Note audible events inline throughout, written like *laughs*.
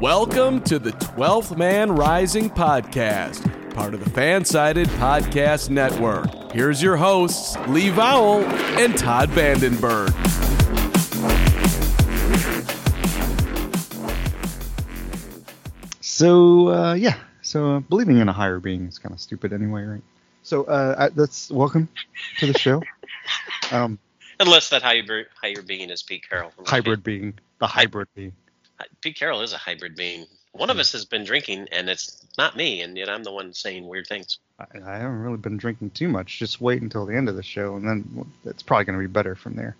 Welcome to the 12th Man Rising podcast, part of the Fansided Podcast Network. Here's your hosts, Lee Vowell and Todd Vandenberg. So uh, yeah, so uh, believing in a higher being is kind of stupid anyway, right? So uh, I, that's welcome to the show. Um, Unless that hybrid higher being is Pete Carroll. hybrid being the hybrid being. Pete Carroll is a hybrid being. One of us has been drinking, and it's not me, and yet I'm the one saying weird things. I, I haven't really been drinking too much. Just wait until the end of the show, and then it's probably going to be better from there.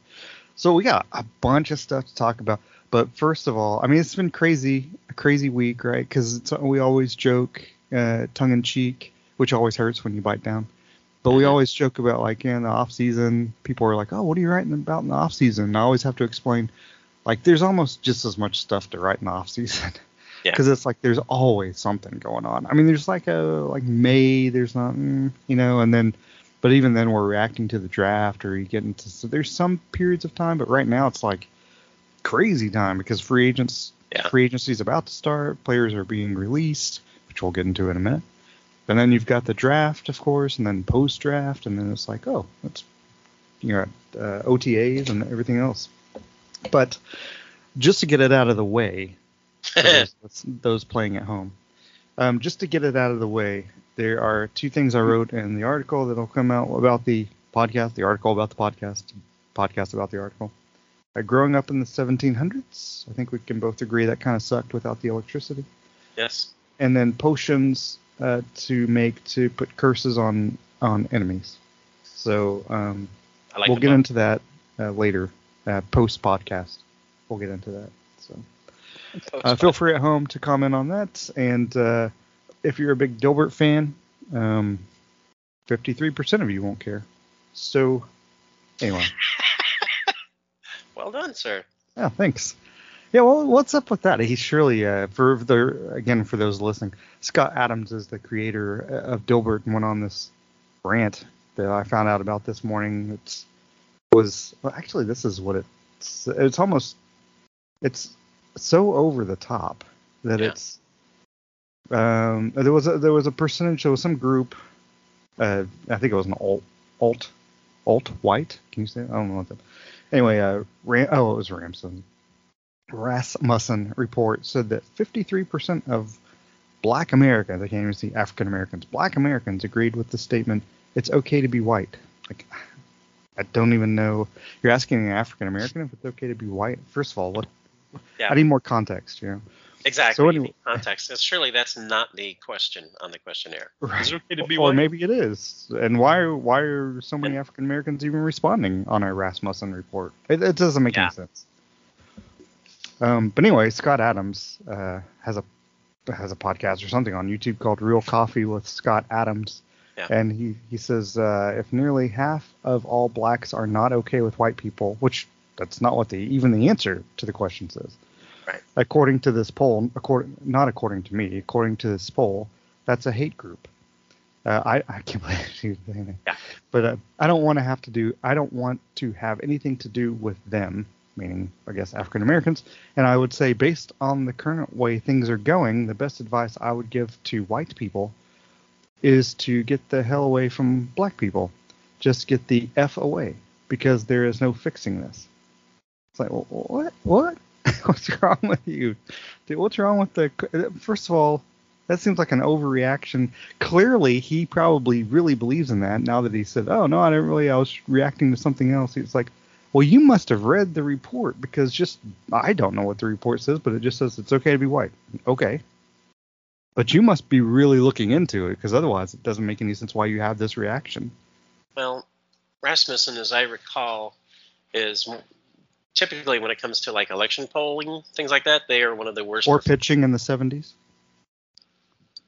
So we got a bunch of stuff to talk about. But first of all, I mean, it's been crazy, a crazy week, right? Because we always joke, uh, tongue in cheek, which always hurts when you bite down. But we always joke about like in the off season, people are like, "Oh, what are you writing about in the off season?" And I always have to explain, like, there's almost just as much stuff to write in the off season. *laughs* Yeah. Because it's like there's always something going on. I mean, there's like a like May, there's not, mm, you know, and then, but even then we're reacting to the draft or you get into so there's some periods of time, but right now it's like crazy time because free agents Yeah. free agency is about to start, players are being released, which we'll get into in a minute. And then you've got the draft, of course, and then post draft, and then it's like, oh, that's you know uh, OTAs and everything else. But just to get it out of the way, *laughs* those, those playing at home, um, just to get it out of the way, there are two things I wrote in the article that'll come out about the podcast, the article about the podcast, podcast about the article. Uh, growing up in the 1700s, I think we can both agree that kind of sucked without the electricity yes. and then potions uh, to make to put curses on on enemies. So um, like we'll get book. into that uh, later, uh, post podcast. We'll get into that. So uh, feel free at home to comment on that, and uh, if you're a big Dilbert fan, um, 53% of you won't care. So anyway, *laughs* Well done, sir. yeah, thanks. Yeah, well, what's up with that? He's surely uh, for the again for those listening. Scott Adams is the creator uh, of Dilbert and went on this rant that I found out about this morning. It's was well, actually this is what it's it's almost it's so over the top that Yeah. it's um there was a, there was a percentage there was some group uh I think it was an alt alt alt white can you say? I don't know what that anyway uh Ram, oh it was Ramson Rasmussen report said that 53% of black Americans, I can't even see African Americans, black Americans agreed with the statement, it's okay to be white. Like, I don't even know. You're asking an African American if it's okay to be white? First of all, what? Yeah. I need more context, you know? Exactly. So you anyway- context. And surely that's not the question on the questionnaire. *laughs* Is it okay to be or white? maybe it is. And why why are so many African Americans even responding on our Rasmussen report? It, it doesn't make Yeah. any sense. Um, but anyway, Scott Adams uh, has a has a podcast or something on YouTube called Real Coffee with Scott Adams, Yeah. and he he says uh, if nearly half of all blacks are not okay with white people, which that's not what the even the answer to the question says. Right. According to this poll, according not according to me, according to this poll, that's a hate group. Uh, I I can't believe she was saying. Yeah. But uh, I don't want to have to do. I don't want to have anything to do with them, meaning I guess African Americans. And I would say, based on the current way things are going, the best advice I would give to white people is to get the hell away from black people. Just get the f away because there is no fixing this. It's like, "Wh- what? What? *laughs* what's wrong with you? What's wrong with the? Uh, first of all, that seems like an overreaction. Clearly, he probably really believes in that. Now that he said, "Oh no, I didn't really. I was reacting to something else." It's like, well, you must have read the report because just I don't know what the report says, but it just says it's okay to be white. Okay. But you must be really looking into it because otherwise it doesn't make any sense why you have this reaction. Well, Rasmussen, as I recall, is typically when it comes to like election polling things like that, they are one of the worst. Or pitching in the 70s.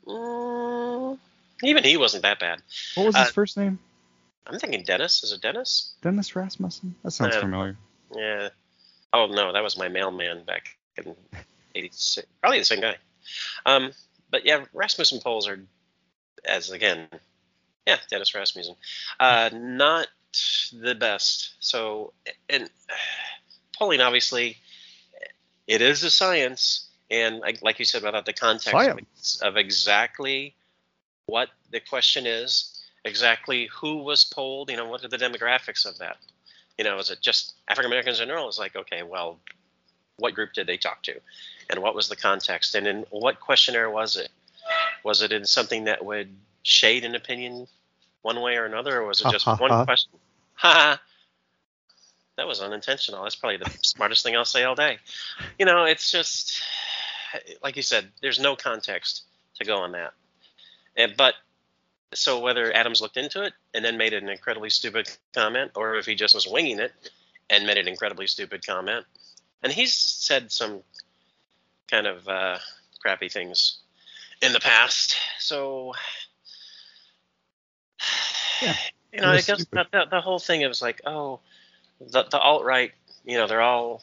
Mm, even he wasn't that bad. What was his Uh, first name? I'm thinking Dennis. Is it Dennis? Dennis Rasmussen? That sounds Uh, familiar. Yeah. Oh no, that was my mailman back in '86. Probably the same guy. Um, but yeah, Rasmussen polls are, as again, yeah, Dennis Rasmussen, uh, not the best. So, and *sighs* polling obviously, it is a science, and like, like you said, without the context Science. of exactly what the question is, exactly who was polled, you know, what are the demographics of that? You know, is it just African Americans in general? It's like, okay, well, what group did they talk to, and what was the context, and in what questionnaire was it? Was it in something that would shade an opinion one way or another, or was it just one *laughs* question? *laughs* Ha! That was unintentional. That's probably the smartest thing I'll say all day. You know, it's just like you said. There's no context to go on that. And, but so whether Adams looked into it and then made an incredibly stupid comment, or if he just was winging it and made an incredibly stupid comment, and he's said some kind of uh, crappy things in the past. So, *sighs* Yeah, you know, I guess the, the, the whole thing it was like, oh, the, the alt right, you know, they're all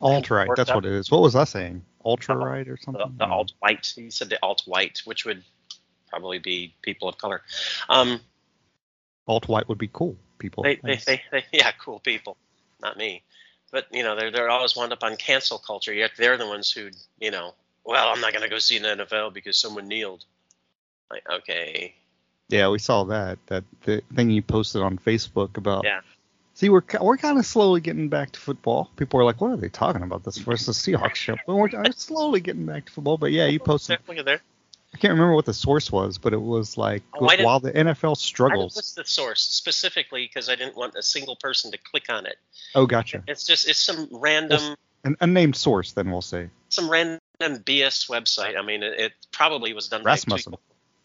Alt right. That's up. what it is. What was I saying? Ultra right or something? the No. alt white. He said the alt white, which would probably be people of color. Um, Alt white would be cool people. they, they, they, they, yeah, cool people, not me. But you know, they're they're always wound up on cancel culture. Yet they're the ones who, you know, well, I'm not gonna go see the NFL because someone kneeled. Like, okay, Yeah, we saw that that the thing you posted on Facebook about. Yeah. See, we're we're kind of slowly getting back to football. People are like, "What are they talking about? This versus Seahawks show." But we're, we're slowly getting back to football. But yeah, you posted. Look at there. I can't remember what the source was, but it was like Oh, while the NFL struggles. list the source specifically because I didn't want a single person to click on it. Oh, gotcha. It's just it's some random An unnamed source, then we'll say. some random BS website. I mean, it, it probably was done by two,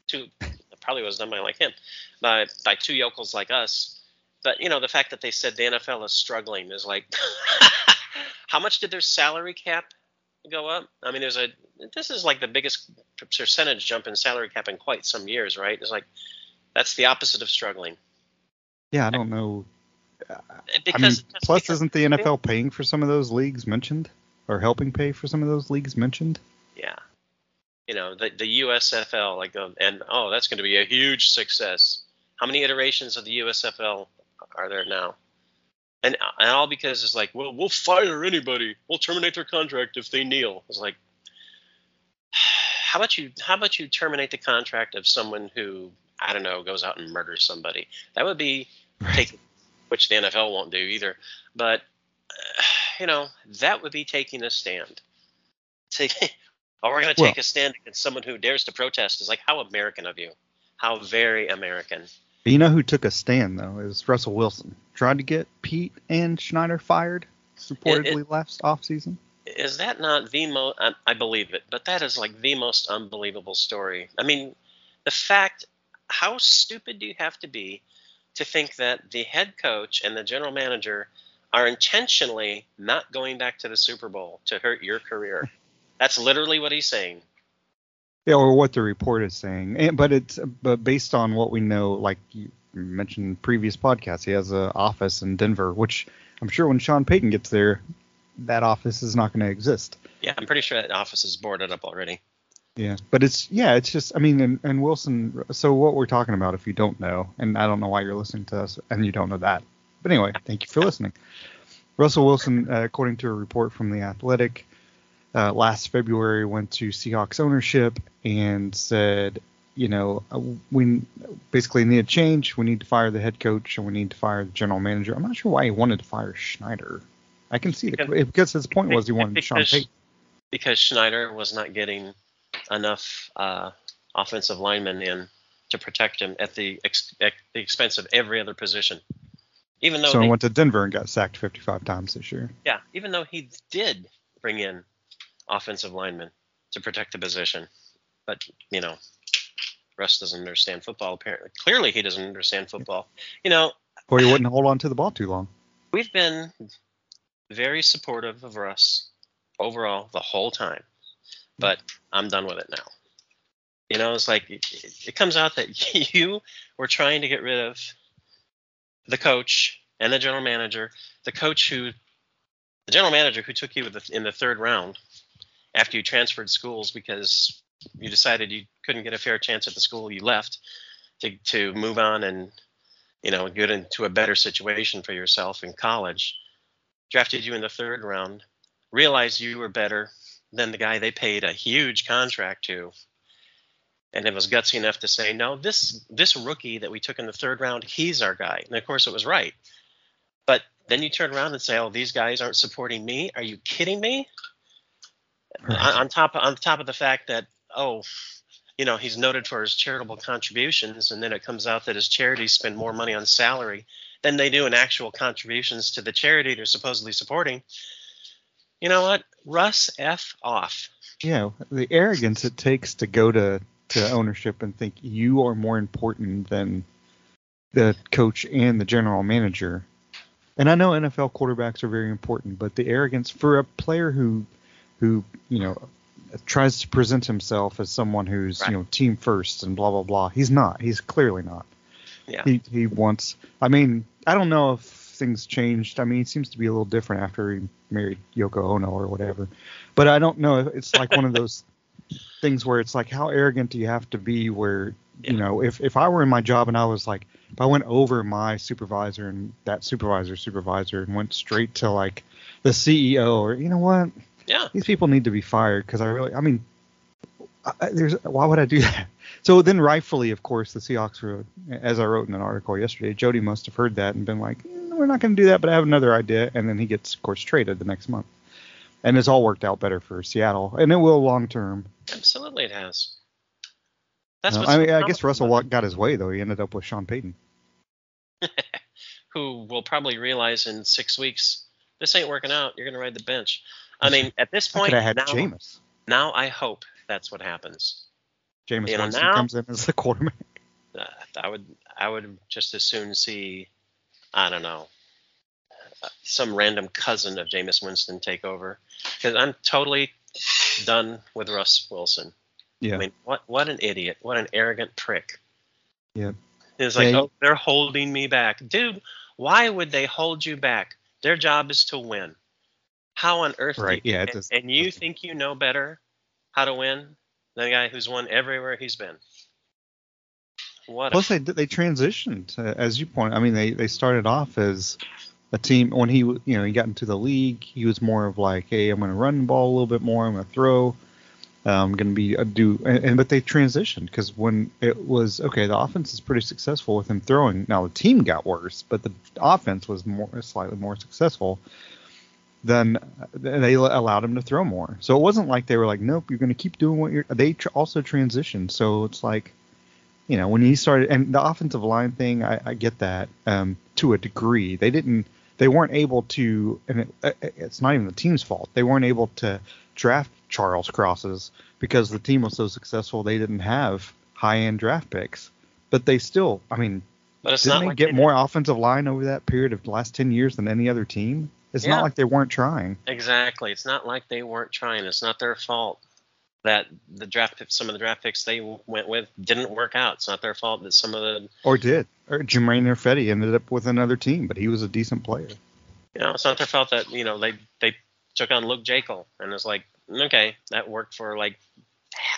two it probably was done by like him, by by two yokels like us. But you know, the fact that they said the NFL is struggling is like, *laughs* how much did their salary cap go up? I mean, there's a this is like the biggest percentage jump in salary cap in quite some years, right? It's like that's the opposite of struggling. Yeah, I don't know. Because I mean, plus, because- isn't the NFL paying for some of those leagues mentioned, or helping pay for some of those leagues mentioned? Yeah. You know, the the USFL, like, uh, and oh, that's going to be a huge success. How many iterations of the USFL are there now? And, and all because it's like, well, we'll fire anybody. We'll terminate their contract if they kneel. It's like, *sighs* how about you? How about you terminate the contract of someone who I don't know goes out and murders somebody? That would be taking, which the NFL won't do either. But uh, *sighs* you know, that would be taking a stand. *laughs* Take, oh, we're going to Well- take a stand against someone who dares to protest. Is like how American of you. How very American. You know who took a stand though is Russell Wilson. Tried to get Pete and Schneider fired reportedly last offseason. Is that not the most? I, I believe it, but that is like the most unbelievable story. I mean, the fact. How stupid do you have to be to think that the head coach and the general manager are intentionally not going back to the Super Bowl to hurt your career? That's literally what he's saying. Yeah, or what the report is saying. And, but it's but based on what we know, like you mentioned previous podcasts, he has an office in Denver, which I'm sure when Sean Payton gets there, that office is not going to exist. Yeah, I'm pretty sure that office is boarded up already. Yeah, but it's yeah, it's just I mean, and, and Wilson. So what we're talking about, if you don't know, and I don't know why you're listening to us, and you don't know that, but anyway, thank you for listening. Russell Wilson, uh, according to a report from the Athletic, uh, last February went to Seahawks ownership and said, you know, uh, we basically need a change. We need to fire the head coach and we need to fire the general manager. I'm not sure why he wanted to fire Schneider. I can see the Because- because his point was he wanted Sean because, Payton. because Schneider was not getting enough uh, offensive linemen in to protect him at the ex- at the expense of every other position. Even though So he went to Denver and got sacked 55 times this year. yeah, even though he did bring in offensive linemen to protect the position, but you know, Russ doesn't understand football. Apparently, clearly he doesn't understand football. You know, Or he wouldn't hold on to the ball too long. we've been very supportive of Russ overall the whole time, but I'm done with it now. You know, it's like it, it comes out that *laughs* you were trying to get rid of the coach and the general manager, the coach who, the general manager who took you in the third round after you transferred schools because you decided you couldn't get a fair chance at the school you left to, to move on and you know get into a better situation for yourself in college. Drafted you in the third round realized you were better than the guy they paid a huge contract to. And it was gutsy enough to say no this this rookie that we took in the third round he's our guy. And of course it was right. But then you turn around and say oh these guys aren't supporting me. Are you kidding me? Right. on, on top on top of the fact that oh you know he's noted for his charitable contributions and then it comes out that his charities spend more money on salary than they do in actual contributions to the charity they're supposedly supporting. You know what? Russ f off. Yeah the arrogance it takes to go to to ownership and think you are more important than the coach and the general manager. And i know nfl quarterbacks are very important but the arrogance for a player who who you know tries to present himself as someone who's right. you know team first and blah blah blah. He's not. He's clearly not. Yeah. He he wants. I mean, I don't know if things changed. I mean, he seems to be a little different after he married Yoko Ono or whatever. But I don't know. It's like one of those *laughs* things where it's like, how arrogant do you have to be? Where yeah. you know, if if I were in my job and I was like, if I went over my supervisor and that supervisor supervisor and went straight to like the CEO or you know what yeah. These people need to be fired because I really, I mean, I, there's why would I do *laughs* that? So then, rightfully, of course, the Seahawks wrote, as I wrote in an article yesterday, Jody must have heard that and been like, mm, we're not going to do that, but I have another idea. And then he gets, of course, traded the next month. And it's all worked out better for Seattle, and it will long term. Absolutely, it has. That's no, I mean, I guess Russell got his way though. He ended up with Sean Payton, *laughs* who will probably realize in six weeks this ain't working out. You're going to ride the bench. I mean, at this point, I had now, Jameis. now I hope that's what happens. Jameis you know, Winston now, comes in as the quarterback. Uh, I would, I would just as soon see, I don't know, some random cousin of Jameis Winston take over because I'm totally done with Russ Wilson. Yeah. I mean, what, what an idiot! What an arrogant prick. Yeah. It's like, yeah, oh, they're holding me back, dude. Why would they hold you back? Their job is to win. How on earth? Right. You, yeah. And, and you think you know better how to win than the guy who's won everywhere he's been? What? Plus, a, they they transitioned uh, as you point. I mean, they they started off as a team when he you know he got into the league. He was more of like, hey, I'm going to run the ball a little bit more. I'm going to throw. I'm going to be a do and, and, but they transitioned because when it was okay, the offense is pretty successful with him throwing. Now the team got worse, but the offense was more slightly more successful then they allowed him to throw more. So it wasn't like they were like, nope, you're going to keep doing what you're. They tr- also transitioned. So it's like, you know, when he started, and the offensive line thing, I, I get that um, to a degree. They didn't, they weren't able to, and it, uh, it's not even the team's fault. They weren't able to draft Charles Crosses because the team was so successful. They didn't have high end draft picks, but they still, I mean, but it's didn't they like get they more offensive line over that period of the last ten years than any other team? It's yeah. not like they weren't trying. Exactly. It's not like they weren't trying. It's not their fault that the draft some of the draft picks they went with didn't work out. It's not their fault that some of the or did or Germain Ifedi ended up with another team, but he was a decent player. You know, it's not their fault that you know they they took on Luke Joeckel and it's like okay that worked for like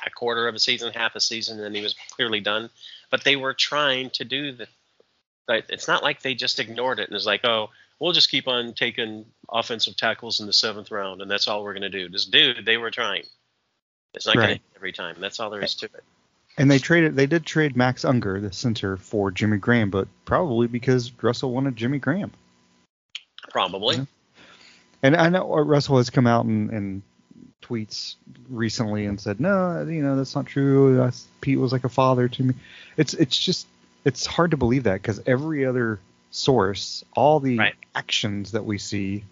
a quarter of a season, half a season, and then he was clearly done. But they were trying to do the. It's not like they just ignored it and it's like, oh, we'll just keep on taking offensive tackles in the seventh round, and that's all we're going to do. Just dude, they were trying. It's not right. going to every time. That's all there is to it. And they traded. They did trade Max Unger, the center, for Jimmy Graham, but probably because Russell wanted Jimmy Graham. Probably. Yeah. And I know uh, Russell has come out and, and tweets recently and said, no, you know, that's not true. Pete was like a father to me. It's it's just it's hard to believe that because every other source, all the right. actions that we see,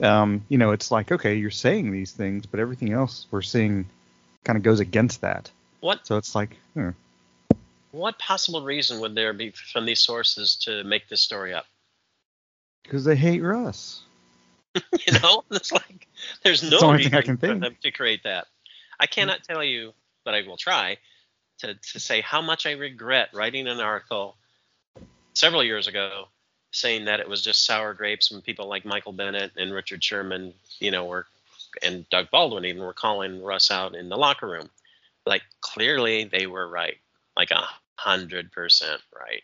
um, you know, it's like, okay, you're saying these things, but everything else we're seeing kind of goes against that. What? So it's like, hmm. what possible reason would there be from these sources to make this story up? Because they hate Russ. *laughs* you know, *laughs* it's like there's no the reason I can for think. them to create that. I cannot tell you, but I will try to, to say how much I regret writing an article several years ago saying that it was just sour grapes when people like Michael Bennett and Richard Sherman, you know, were and Doug Baldwin even were calling Russ out in the locker room. Like clearly they were right, like a hundred percent right.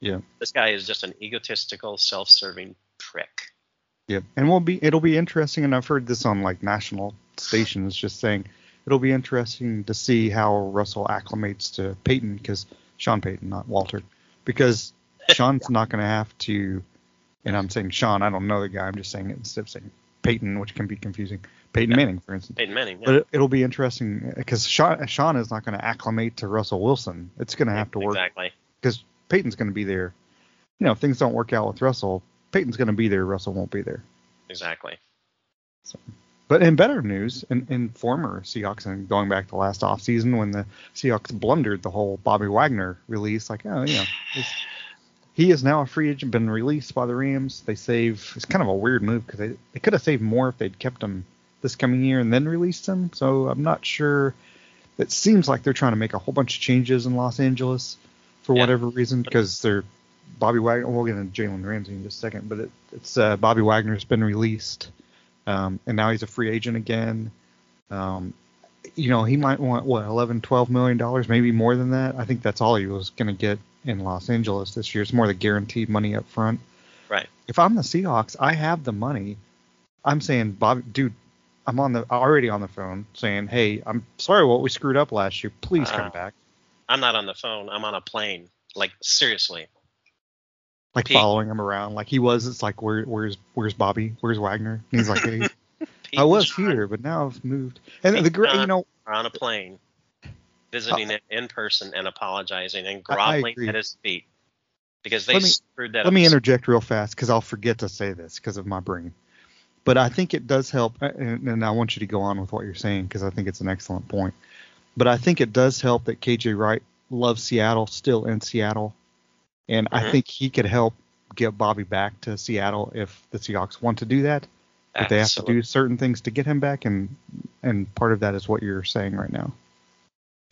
Yeah. This guy is just an egotistical, self-serving prick. Yep. And we'll be it'll be interesting and I've heard this on like national stations just saying it'll be interesting to see how Russell acclimates to Payton because Sean Payton, not Walter. Because Sean's not gonna have to and I'm saying Sean, I don't know the guy, I'm just saying it instead of saying Peyton, which can be confusing. Peyton Yeah. Manning, for instance. Peyton Manning. yeah. But it, it'll be interesting because Sean, Sean is not going to acclimate to Russell Wilson. It's going to have to work Exactly. because Payton's going to be there. You know, if things don't work out with Russell, Payton's going to be there. Russell won't be there. Exactly. But in better news, in, in former Seahawks and going back to last offseason when the Seahawks blundered the whole Bobby Wagner release, like, oh, you know, he is now a free agent, been released by the Rams. They save. It's kind of a weird move because they, they could have saved more if they'd kept him this coming year and then released him. So I'm not sure. It seems like they're trying to make a whole bunch of changes in Los Angeles for Yeah. whatever reason because they're Bobby Wagner. We'll get into Jalen Ramsey in just a second, but it, it's uh, Bobby Wagner's been released, um, and now he's a free agent again. Um, you know, he might want what 11, 12 million dollars, maybe more than that. I think that's all he was going to get in Los Angeles this year. It's more the guaranteed money up front. Right. If I'm the Seahawks, I have the money. I'm saying, Bobby, dude, I'm on the already on the phone saying, hey, I'm sorry what we screwed up last year. Please come uh, back. I'm not on the phone. I'm on a plane. Like seriously. Like Pete. following him around, like he was. It's like, where, where's, where's Bobby? Where's Wagner? And he's like, hey, *laughs* I was here, but now I've moved. And Pete the great, you know, on a plane, visiting him in person and apologizing and I- I groveling at his feet because they Let me- screwed that let up. me interject real fast because I'll forget to say this because of my brain. But I think it does help, uh, and, and I want you to go on with what you're saying because I think it's an excellent point. But I think it does help that KJ Wright loves Seattle, still in Seattle, and I Mhm. think he could help get Bobby back to Seattle if the Seahawks want to do that. But they have to do certain things to get him back, and and part of that is what you're saying right now.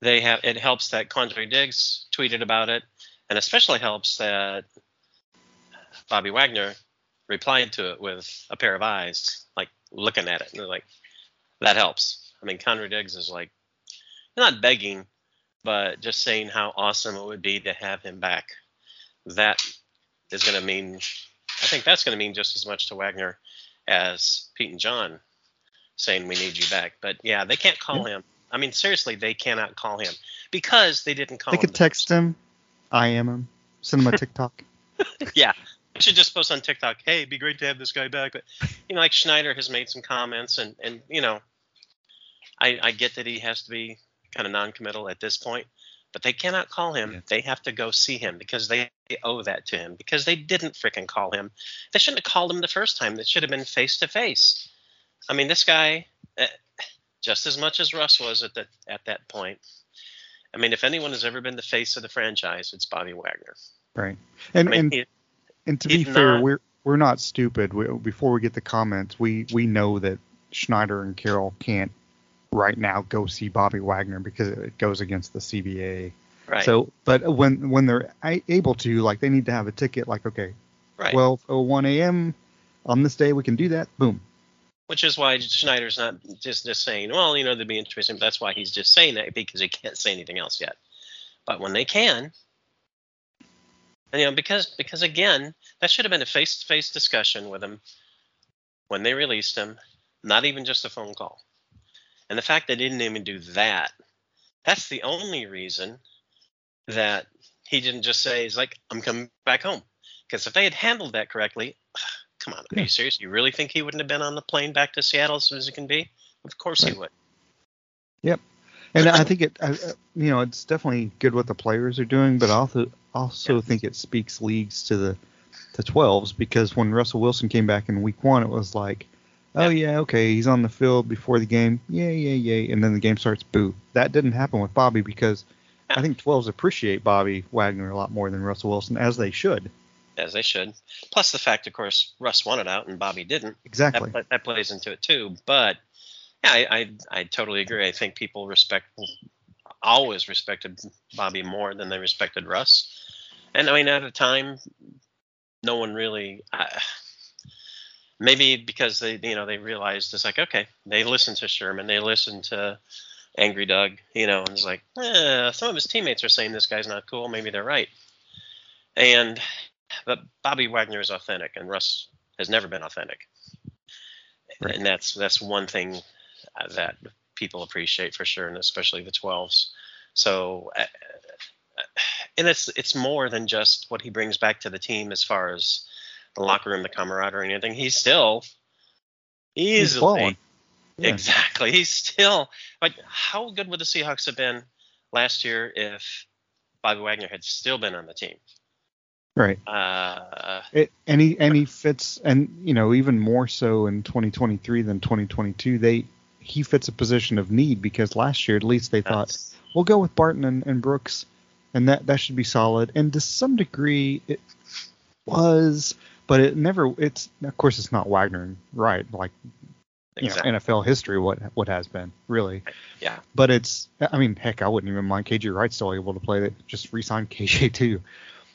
They have it helps that Quandre Diggs tweeted about it, and especially helps that Bobby Wagner replied to it with a pair of eyes, like looking at it, and like, that helps. I mean, Quandre Diggs is like not begging, but just saying how awesome it would be to have him back. That is going to mean, I think that's going to mean just as much to Wagner as Pete and John saying we need you back. But yeah, they can't call him. I mean, seriously, they cannot call him because they didn't call They him. They could text him, I am him, send him a *laughs* TikTok. *laughs* Yeah, I should just post on TikTok. Hey, it'd be great to have this guy back. But you know, like Schneider has made some comments, and and you know, I I get that he has to be kind of non-committal at this point, but they cannot call him. Yeah. They have to go see him because they owe that to him because they didn't frickin' call him. They shouldn't have called him the first time. That should have been face to face. I mean, this guy, eh, just as much as Russ was at that at that point. I mean, if anyone has ever been the face of the franchise, it's Bobby Wagner. Right. And I mean, and he, And to be fair, not- we're we're not stupid. We, before we get the comments, we we know that Schneider and Carroll can't right now go see Bobby Wagner because it goes against the CBA. right. So, but when when they're able to, like, they need to have a ticket. Like, okay, right. 12:01 a.m. on this day, we can do that. Boom. Which is why Schneider's not just just saying, well, you know, they'd be interesting. That's why he's just saying that because he can't say anything else yet. But when they can, and you know, because because again, that should have been a face-to-face discussion with him when they released him, not even just a phone call. And the fact they didn't even do that, that's the only reason that he didn't just say, he's like, I'm coming back home. Because if they had handled that correctly, come on, are Yeah. you serious? You really think he wouldn't have been on the plane back to Seattle as soon as he can be? Of course he would. Yep, And I think it, I- I- you know, it's definitely good what the players are doing, but I also also Yeah. think it speaks leagues to the to 12s because when Russell Wilson came back in Week One, it was like, oh yeah, okay, he's on the field before the game, yeah, yeah, yeah, and then the game starts, boo. That didn't happen with Bobby because I think 12s appreciate Bobby Wagner a lot more than Russell Wilson, as they should. As they should. Plus the fact, of course, Russ wanted out and Bobby didn't. Exactly. That, that plays into it too. But yeah, I, I I totally agree. I think people respect always respected Bobby more than they respected Russ. And I mean, at a time, no one really. Uh, maybe because they, you know, they realized it's like, okay, they listened to Sherman, they listened to Angry Doug, you know, and it's like, eh, some of his teammates are saying this guy's not cool. Maybe they're right. And but Bobby Wagner is authentic, and Russ has never been authentic. Right. And that's that's one thing uh, that people appreciate for sure, and especially the 12s. So, uh, uh, and it's it's more than just what he brings back to the team as far as the locker room, the camaraderie, and anything. He's still easily yeah. exactly. He's still like how good would the Seahawks have been last year if Bobby Wagner had still been on the team? Right. Uh, it, and he and he fits, and you know even more so in 2023 than 2022. They he fits a position of need because last year at least they thought we'll go with Barton and, and Brooks, and that that should be solid. And to some degree it was, but it never. It's of course it's not Wagner, right? Like exactly. you know NFL history what what has been really. Yeah. But it's I mean heck I wouldn't even mind KJ Wright still able to play that. Just resign KJ too.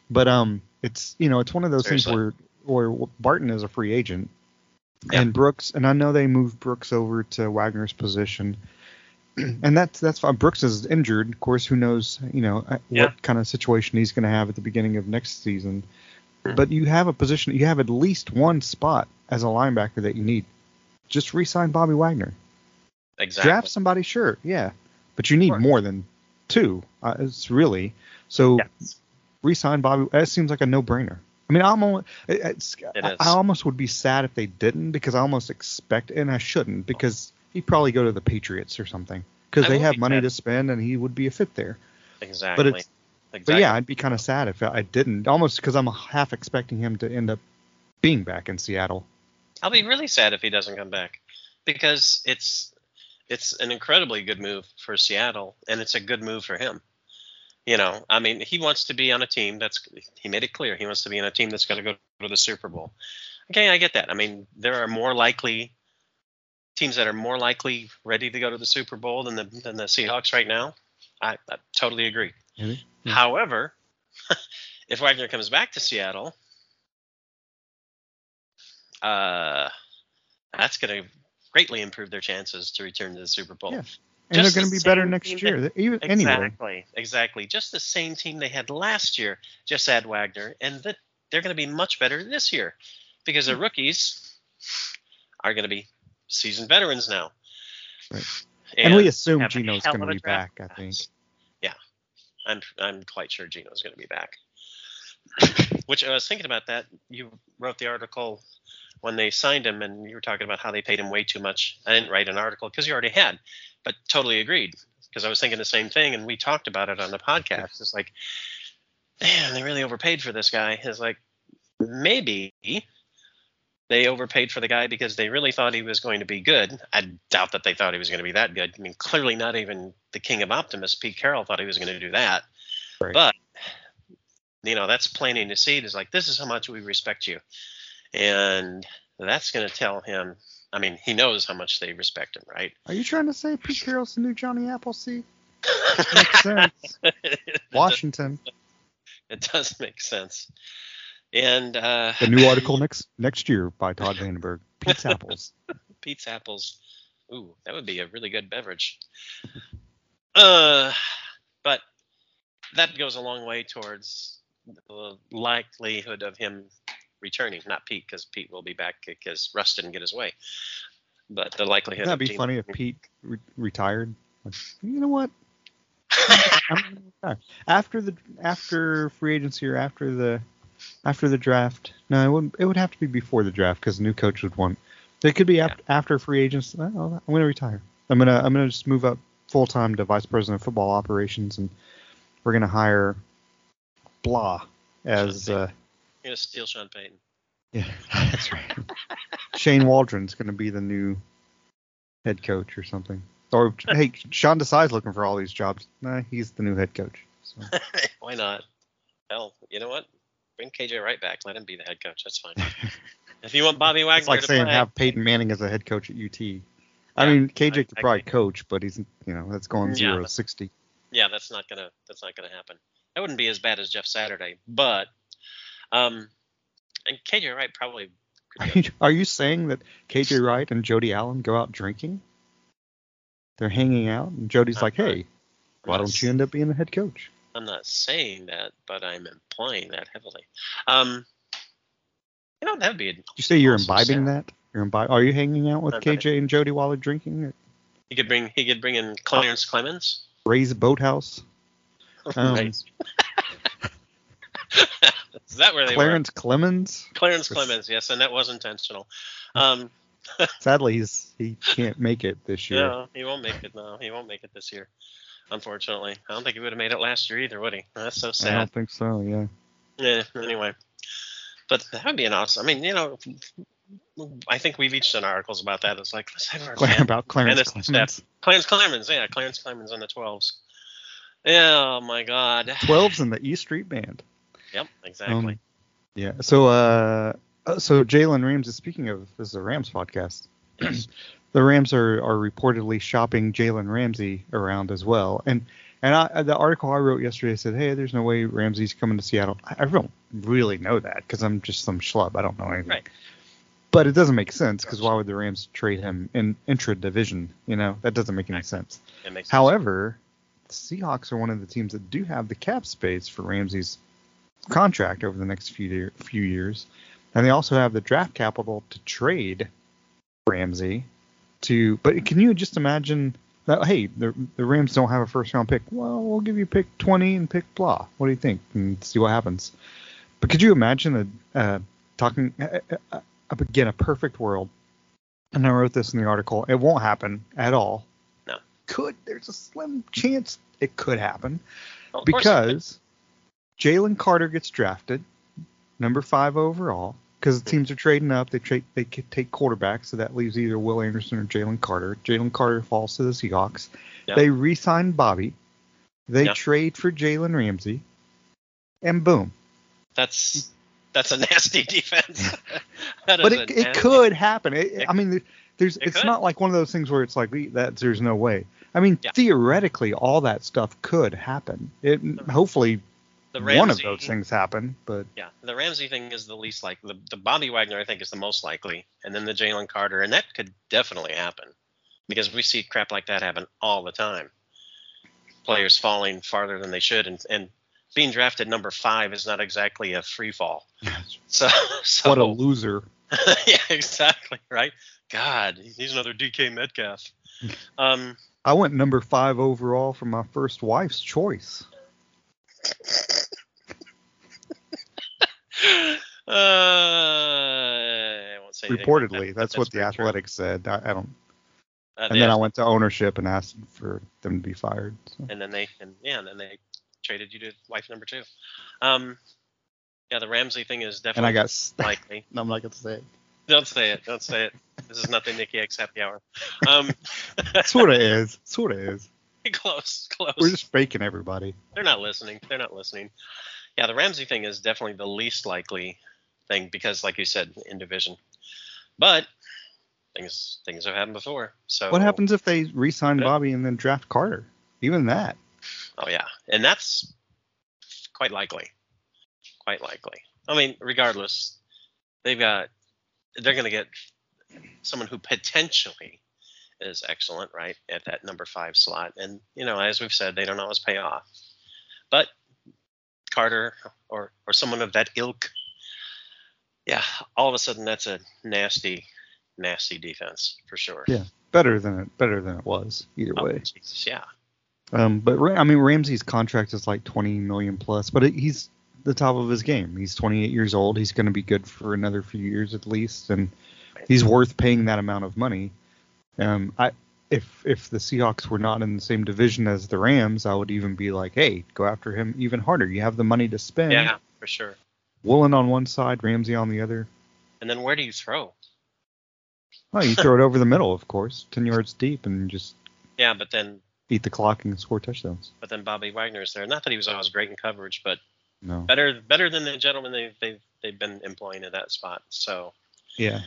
But um it's you know it's one of those Seriously. things where where Barton is a free agent yeah. and Brooks and I know they moved Brooks over to Wagner's position. *clears throat* And that's that's fine. Brooks is injured, of course. Who knows? You know uh, yeah. what kind of situation he's going to have at the beginning of next season. Mm-hmm. But you have a position. You have at least one spot as a linebacker that you need. Just re-sign Bobby Wagner. Exactly. Draft somebody, sure, yeah, but you need more than two. Uh, it's really so. Yes re-sign Bobby. It seems like a no-brainer. I mean, I'm it's, it I, I, almost would be sad if they didn't because I almost expect, and I shouldn't because he'd probably go to the Patriots or something because they have money sad. to spend and he would be a fit there. Exactly. But it's, exactly. but yeah, I'd be kind of sad if I didn't, almost because I'm half expecting him to end up being back in Seattle. I'll be really sad if he doesn't come back because it's it's an incredibly good move for Seattle and it's a good move for him. You know, I mean, he wants to be on a team that's. He made it clear he wants to be on a team that's going to go to the Super Bowl. Okay, I get that. I mean, there are more likely teams that are more likely ready to go to the Super Bowl than the than the Seahawks right now. I, I totally agree. Mm-hmm. However, *laughs* if Wagner comes back to Seattle, uh, that's going to greatly improve their chances to return to the Super Bowl. Yeah and they're going to be better next year. That, even exactly, anyway. exactly. Just the same team they had last year. Just add Wagner, and that they're going to be much better this year because the rookies are going to be seasoned veterans now. Right. And, and we assume Geno's going to be back. I think. Yeah, I'm I'm quite sure Geno's going to be back. Which I was thinking about that. You wrote the article when they signed him, and you were talking about how they paid him way too much. I didn't write an article because you already had but totally agreed because I was thinking the same thing, and we talked about it on the podcast. It's like, man, they really overpaid for this guy. It's like maybe they overpaid for the guy because they really thought he was going to be good. I doubt that they thought he was going to be that good. I mean, clearly not even the king of optimists, Pete Carroll, thought he was going to do that. Right. But you know, that's planting the seed. Is like this is how much we respect you, and that's going to tell him I mean, he knows how much they respect him, right? Are you trying to say Pete Carroll's the new Johnny Appleseed? *laughs* Makes sense. *laughs* Washington. It does make sense. And uh, the new article *laughs* next next year by Todd Vandenberg. Pete's apples. Pete's apples. Ooh, that would be a really good beverage. Uh, but that goes a long way towards the likelihood of him returning, not Pete, because Pete will be back because Russ didn't get his way. But the likelihood. That'd be funny if Pete re- retired. You know what? *laughs* after the after free agency or after the after the draft. No, it wouldn't. it would have to be before the draft because the new coach would want. It could be yeah. after, after free agents. Oh, I'm going to retire. I'm gonna I'm gonna just move up full time to vice president of football operations, and we're gonna hire blah as uh, gonna steal Sean Payton. Yeah, *laughs* that's right. Shane Waldron's gonna be the new head coach or something. Or hey, Sean Desai's looking for all these jobs. Nah, he's the new head coach. So. *laughs* Why not? Hell, you know what? bring KJ right back. Let him be the head coach. That's fine. *laughs* if you want Bobby Wagner It's like saying play, have Peyton Manning as a head coach at UT. I mean, KJ I- could I probably coach, but he's you know that's going Yeah, zero to but- sixty. yeah, that's not gonna that's not gonna happen. That wouldn't be as bad as Jeff Saturday, but um, and KJ Wright probably Are you, are you saying that KJ Wright and Jody Allen go out drinking? They're hanging out, and Jody's I'm like, not- "Hey, why don't you end up being the head coach?" I'm not saying that, but I'm implying that heavily. Um, you know, that'd be. A, You say you're Awesome, imbibing Sarah. that? You're imbi- Are you hanging out with I'm KJ and Jody while they're drinking? he could bring. He could bring in Clarence Clemons. Ray's boathouse. *laughs* Um. *laughs* Is that where they Clarence Clemons. Clarence Clemons. Yes, and that was intentional. Um, *laughs* Sadly, he's he can't make it this year. yeah, he won't make it. No, he won't make it this year. Unfortunately, I don't think he would have made it last year either, would he? That's so sad. I don't think so. Yeah. Yeah. Anyway, but that would be an awesome. I mean, you know, I think we've each done articles about that. It's like let's have our Cla- about Clarence Clemons. Clarence Clemons, yeah, Clarence Clemons on the 12s. Yeah, oh my God. 12s in the E Street Band. Yep, exactly. Um, yeah. So, uh, uh, so Jalen Ramsey. Speaking of, this is a Rams podcast. *clears throat* the Rams are are reportedly shopping Jalen Ramsey around as well, and and I, the article I wrote yesterday said, hey, there's no way Ramsey's coming to Seattle. I, I don't really know that because I'm just some schlub. I don't know anything. Right. But it doesn't make sense because why would the Rams trade him in intra division? You know that doesn't make any sense. It makes sense. However, the Seahawks are one of the teams that do have the cap space for Ramsey's contract over the next few year, few years, and they also have the draft capital to trade Ramsey to. But can you just imagine that? Hey, the the Rams don't have a first round pick. Well, we'll give you pick 20 and pick blah. What do you think? And see what happens. But could you imagine a uh, talking uh, uh, again a perfect world? And I wrote this in the article. It won't happen at all. No. Could there's a slim chance it could happen Well, of course it could. because Jalen Carter gets drafted, number five overall. Because the teams are trading up, they trade they take quarterbacks, so that leaves either Will Anderson or Jalen Carter. Jalen Carter falls to the Seahawks. Yeah. They re-sign Bobby. They Yeah. trade for Jalen Ramsey, and boom. that's that's a nasty *laughs* defense. *laughs* But it, it could happen. It, It- I mean, there's it it's could. not like one of those things where it's like that there's no way. I mean, Yeah. theoretically, all that stuff could happen. It hopefully The one of those things happen, but Yeah, the Ramsey thing is the least likely. The, the Bobby Wagner, I think, is the most likely, and then the Jalen Carter, and that could definitely happen because we see crap like that happen all the time. Players falling farther than they should, and, and being drafted number five is not exactly a free fall. *laughs* So, so what a loser. *laughs* yeah, exactly right. God, he's another DK Metcalf. *laughs* Um, I went number five overall for my first wife's choice. *laughs* uh, I won't say Reportedly, that, but that's what the very true. Athletics said. I, I don't. Uh, And then I went to ownership and asked for them to be fired. So. and then they and yeah, and then they traded you to wife number two. Um, yeah, the Ramsey thing is definitely. And I got. likely. *laughs* I'm not gonna say it. Don't say it. Don't say it. This is not the Nikki X happy hour. Um, Sort of *laughs* is. Sort of is. *laughs* close, close. We're just faking everybody. They're not listening. They're not listening. Yeah, the Ramsey thing is definitely the least likely thing because, like you said, in division. But things things have happened before. So What happens if they re-sign. Bobby and then draft Carter? Even that. Oh yeah, and that's quite likely. Quite likely. I mean, regardless, they've got they're going to get someone who potentially is excellent, right, at that number five slot. And you know, as we've said, they don't always pay off. But Carter or or someone of that ilk, yeah, all of a sudden that's a nasty, nasty defense for sure. Yeah. Better than it. Better than it was. Either Oh, way. Jesus, yeah. Um, but I mean, Ramsey's contract is like 20 million plus, but it, he's the top of his game. He's 28 years old. He's going to be good for another few years at least, and he's worth paying that amount of money. Um, I if if the Seahawks were not in the same division as the Rams, I would even be like, hey, go after him even harder. You have the money to spend. Yeah, for sure. Woolen on one side, Ramsey on the other. And then where do you throw? Oh, you throw it over the middle, of course, 10 yards deep, and just Yeah, but then beat the clock and score touchdowns. but then Bobby Wagner is there. Not that he was always great in coverage, but No. Better better than the gentleman they've they've they've been employing at that spot. So Yeah.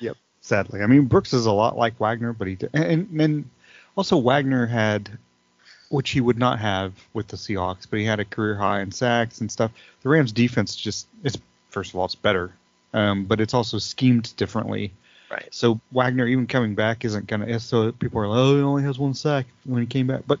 Yep. Sadly, I mean Brooks is a lot like Wagner, but he did, and and also Wagner had, which he would not have with the Seahawks, but he had a career high in sacks and stuff. The Rams defense just it's first of all it's better, um, but it's also schemed differently. right. So Wagner even coming back isn't gonna. So people are like, oh, he only has one sack when he came back, but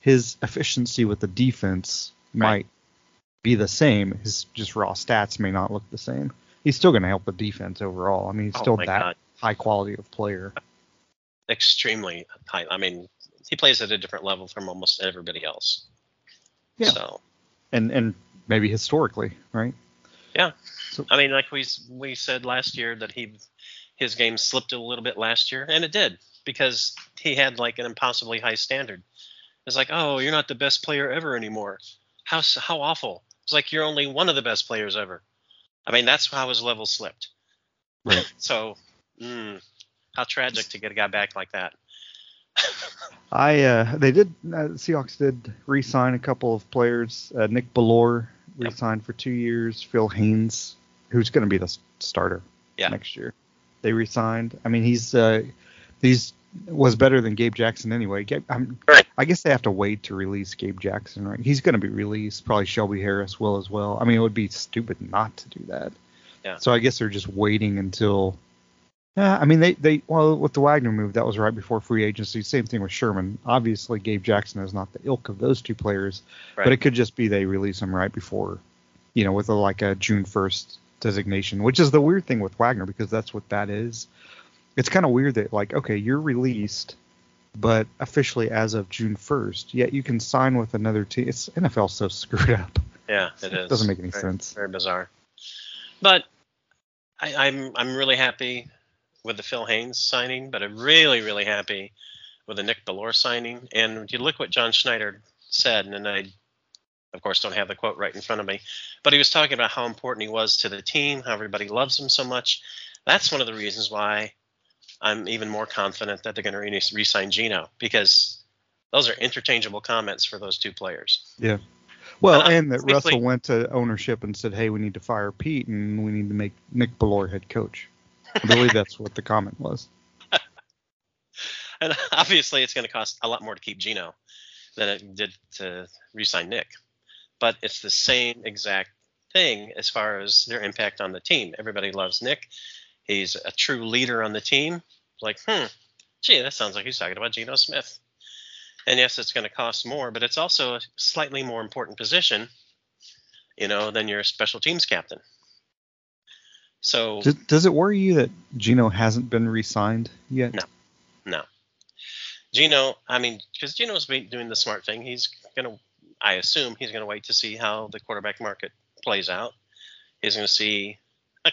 His efficiency with the defense might be the same. His just raw stats may not look the same. He's still going to help the defense overall. I mean, he's Oh still that God. high quality of player. Extremely high. I mean, he plays at a different level from almost everybody else. Yeah. So And and maybe historically, right? yeah. So- I mean, like we we said last year that he his game slipped a little bit last year, and it did because he had like an impossibly high standard. It's like, oh, you're not the best player ever anymore. How how awful. It's like you're only one of the best players ever. I mean, that's how his level slipped. Right. *laughs* so, mm, how tragic to get a guy back like that. *laughs* I uh, they did uh, Seahawks did re-sign a couple of players. Uh, Nick Bellore re-signed for two years. Phil Haynes, who's going to be the starter Yeah. next year, they re-signed. I mean, he's uh, he's was better than Gabe Jackson anyway. Gabe, I'm, Right. I guess they have to wait to release Gabe Jackson, right? He's going to be released. Probably Shelby Harris will as well. I mean, it would be stupid not to do that. Yeah. So I guess they're just waiting until. Yeah, I mean they they well with the Wagner move that was right before free agency. Same thing with Sherman. Obviously, Gabe Jackson is not the ilk of those two players, but it could just be they release him right before, you know, with a, like a June first designation, which is the weird thing with Wagner because that's what that is. It's kind of weird that like okay you're released, but officially as of June first, yet you can sign with another team. It's NFL so screwed up. Yeah, it is. Doesn't make any Very- sense. Very bizarre. But I, I'm I'm really happy with the Phil Haynes signing, but I'm really really happy with the Nick Bellore signing. And you look what John Schneider said, and I, of course, don't have the quote right in front of me, but he was talking about how important he was to the team, how everybody loves him so much. That's one of the reasons why I'm even more confident that they're going to re-sign Geno because those are interchangeable comments for those two players. Yeah. Well, Uh, and that Russell went to ownership and said, "Hey, we need to fire Pete and we need to make Nick Bellore head coach." I believe that's what the comment was. *laughs* And obviously, it's going to cost a lot more to keep Geno than it did to re-sign Nick. But it's the same exact thing as far as their impact on the team. Everybody loves Nick. He's a true leader on the team. Like, hmm, gee, that sounds like he's talking about Geno Smith. And yes, it's going to cost more, but it's also a slightly more important position, you know, than your special teams captain. So Does, does it worry you that Geno hasn't been re-signed yet? No. No. Geno, I mean, because Geno's been doing the smart thing. He's going to, I assume, he's going to wait to see how the quarterback market plays out. He's going to see,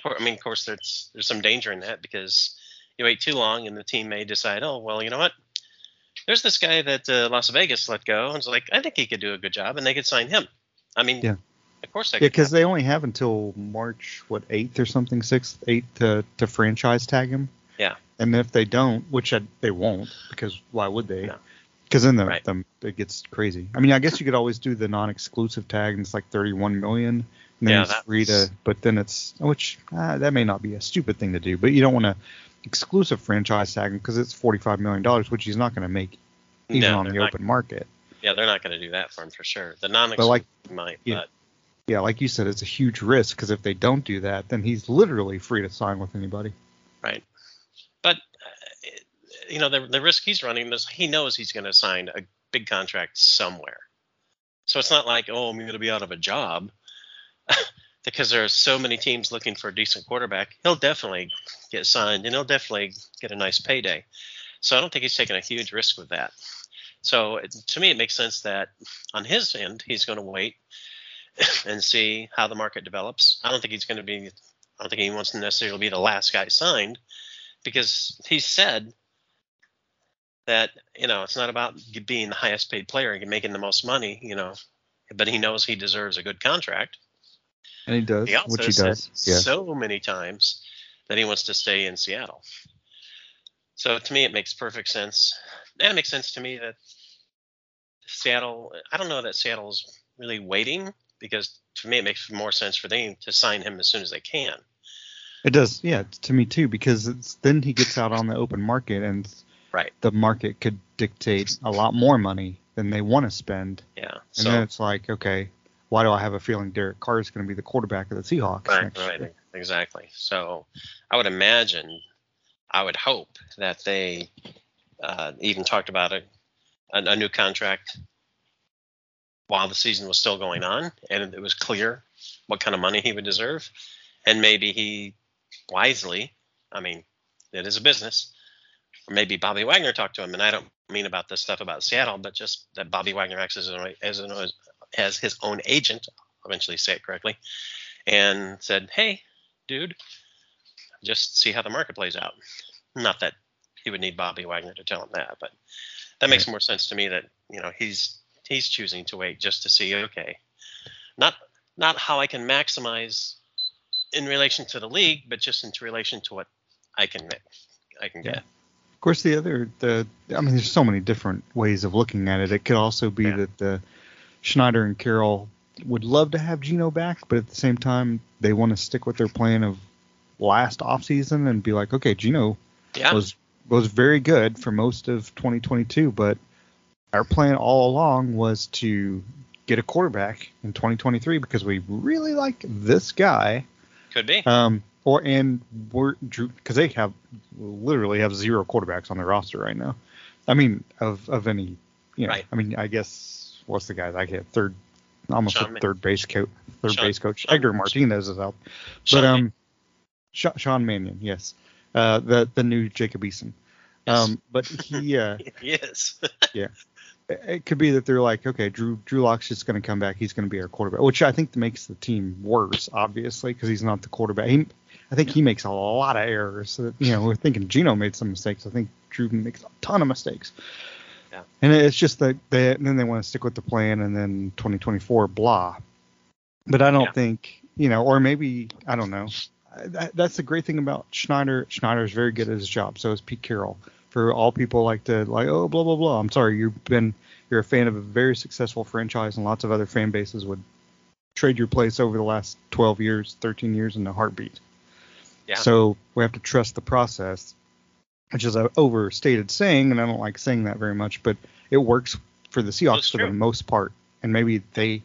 I mean, of course, there's there's some danger in that because you wait too long and the team may decide, oh, well, you know what? There's this guy that uh, Las Vegas let go, and it's like, I think he could do a good job, and they could sign him. I mean, Yeah. of course they Yeah, because they only have until March what eighth or something, sixth, eighth to to franchise tag him. Yeah. And if they don't, which I, they won't, because why would they? No. Because then the, Right. the it gets crazy. I mean, I guess you could always do the non-exclusive tag, and it's like 31 million. And then Yeah, it's free to, but then it's which uh, that may not be a stupid thing to do, but you don't want to exclusive franchise tag him because it's 45 million dollars, which he's not going to make even No, on the not- open market. Yeah, they're not going to do that for him for sure. The non But, like, might, yeah. but Yeah, like you said, it's a huge risk because if they don't do that, then he's literally free to sign with anybody. right. But uh, you know, the the risk he's running is he knows he's going to sign a big contract somewhere. So it's not like, oh, I'm going to be out of a job. *laughs* because there are so many teams looking for a decent quarterback, he'll definitely get signed and he'll definitely get a nice payday. So I don't think he's taking a huge risk with that. So it, to me, it makes sense that on his end, he's going to wait *laughs* and see how the market develops. I don't think he's going to be. I don't think he wants to necessarily be the last guy signed because he said that you know it's not about being the highest paid player and making the most money, you know, but he knows he deserves a good contract. And he does, He also which he does. Yeah. so many times that he wants to stay in Seattle. So to me, it makes perfect sense, and it makes sense to me that Seattle. I don't know that Seattle's really waiting because to me, it makes more sense for them to sign him as soon as they can. It does, yeah, to me too, because it's then he gets out on the open market and Right. the market could dictate a lot more money than they want to spend. Yeah. And So then it's like, okay, why do I have a feeling Derek Carr is going to be the quarterback of the Seahawks right, next right, year? exactly. So I would imagine, I would hope that they uh, even talked about a, a, a new contract while the season was still going on, and it was clear what kind of money he would deserve, and maybe he wisely, I mean, it is a business, or maybe Bobby Wagner talked to him, and I don't mean about this stuff about Seattle, but just that Bobby Wagner acts as, an, as, an, as his own agent, I'll eventually say it correctly, and said, hey, dude, just see how the market plays out. Not that he would need Bobby Wagner to tell him that, but that makes more sense to me that you know he's he's choosing to wait just to see okay, not not how I can maximize in relation to the league, but just in relation to what I can make, I can get. Of course, the other, the I mean, there's so many different ways of looking at it. It could also be Yeah. that the Schneider and Carroll would love to have Geno back, but at the same time, they want to stick with their plan of last offseason and be like, okay, Geno Yeah, was was very good for most of 2022, but our plan all along was to get a quarterback in 2023 because we really like this guy. could be. Um, or and we're because they have literally have zero quarterbacks on their roster right now. I mean, of of any, you know, Right. I mean, I guess what's the guy that I get third, almost Sean a third base coach, third Sean- base coach. Edgar Martinez is out, but um, Sean, Sean Mannion, yes, uh, the the new Jacob Eason. Yes. Um, but he, *laughs* uh, yes. *laughs* it could be that they're like, okay, Drew Drew Lock's just going to come back. He's going to be our quarterback, which I think makes the team worse, obviously, because he's not the quarterback. He, I think he makes a lot of errors. So, you know, we're thinking Geno made some mistakes. I think Drew makes a ton of mistakes. Yeah. And it's just that they and then they want to stick with the plan, and then 2024, blah. But I don't Yeah. think, you know, or maybe I don't know. That, that's the great thing about Schneider. Schneider is very good at his job. So is Pete Carroll. For all people like to like, oh, blah blah blah. I'm sorry, you've been you're a fan of a very successful franchise, and lots of other fan bases would trade your place over the last 12 years, 13 years in a heartbeat. Yeah. So we have to trust the process, which is an overstated saying, and I don't like saying that very much, but it works for the Seahawks for the most part. And maybe they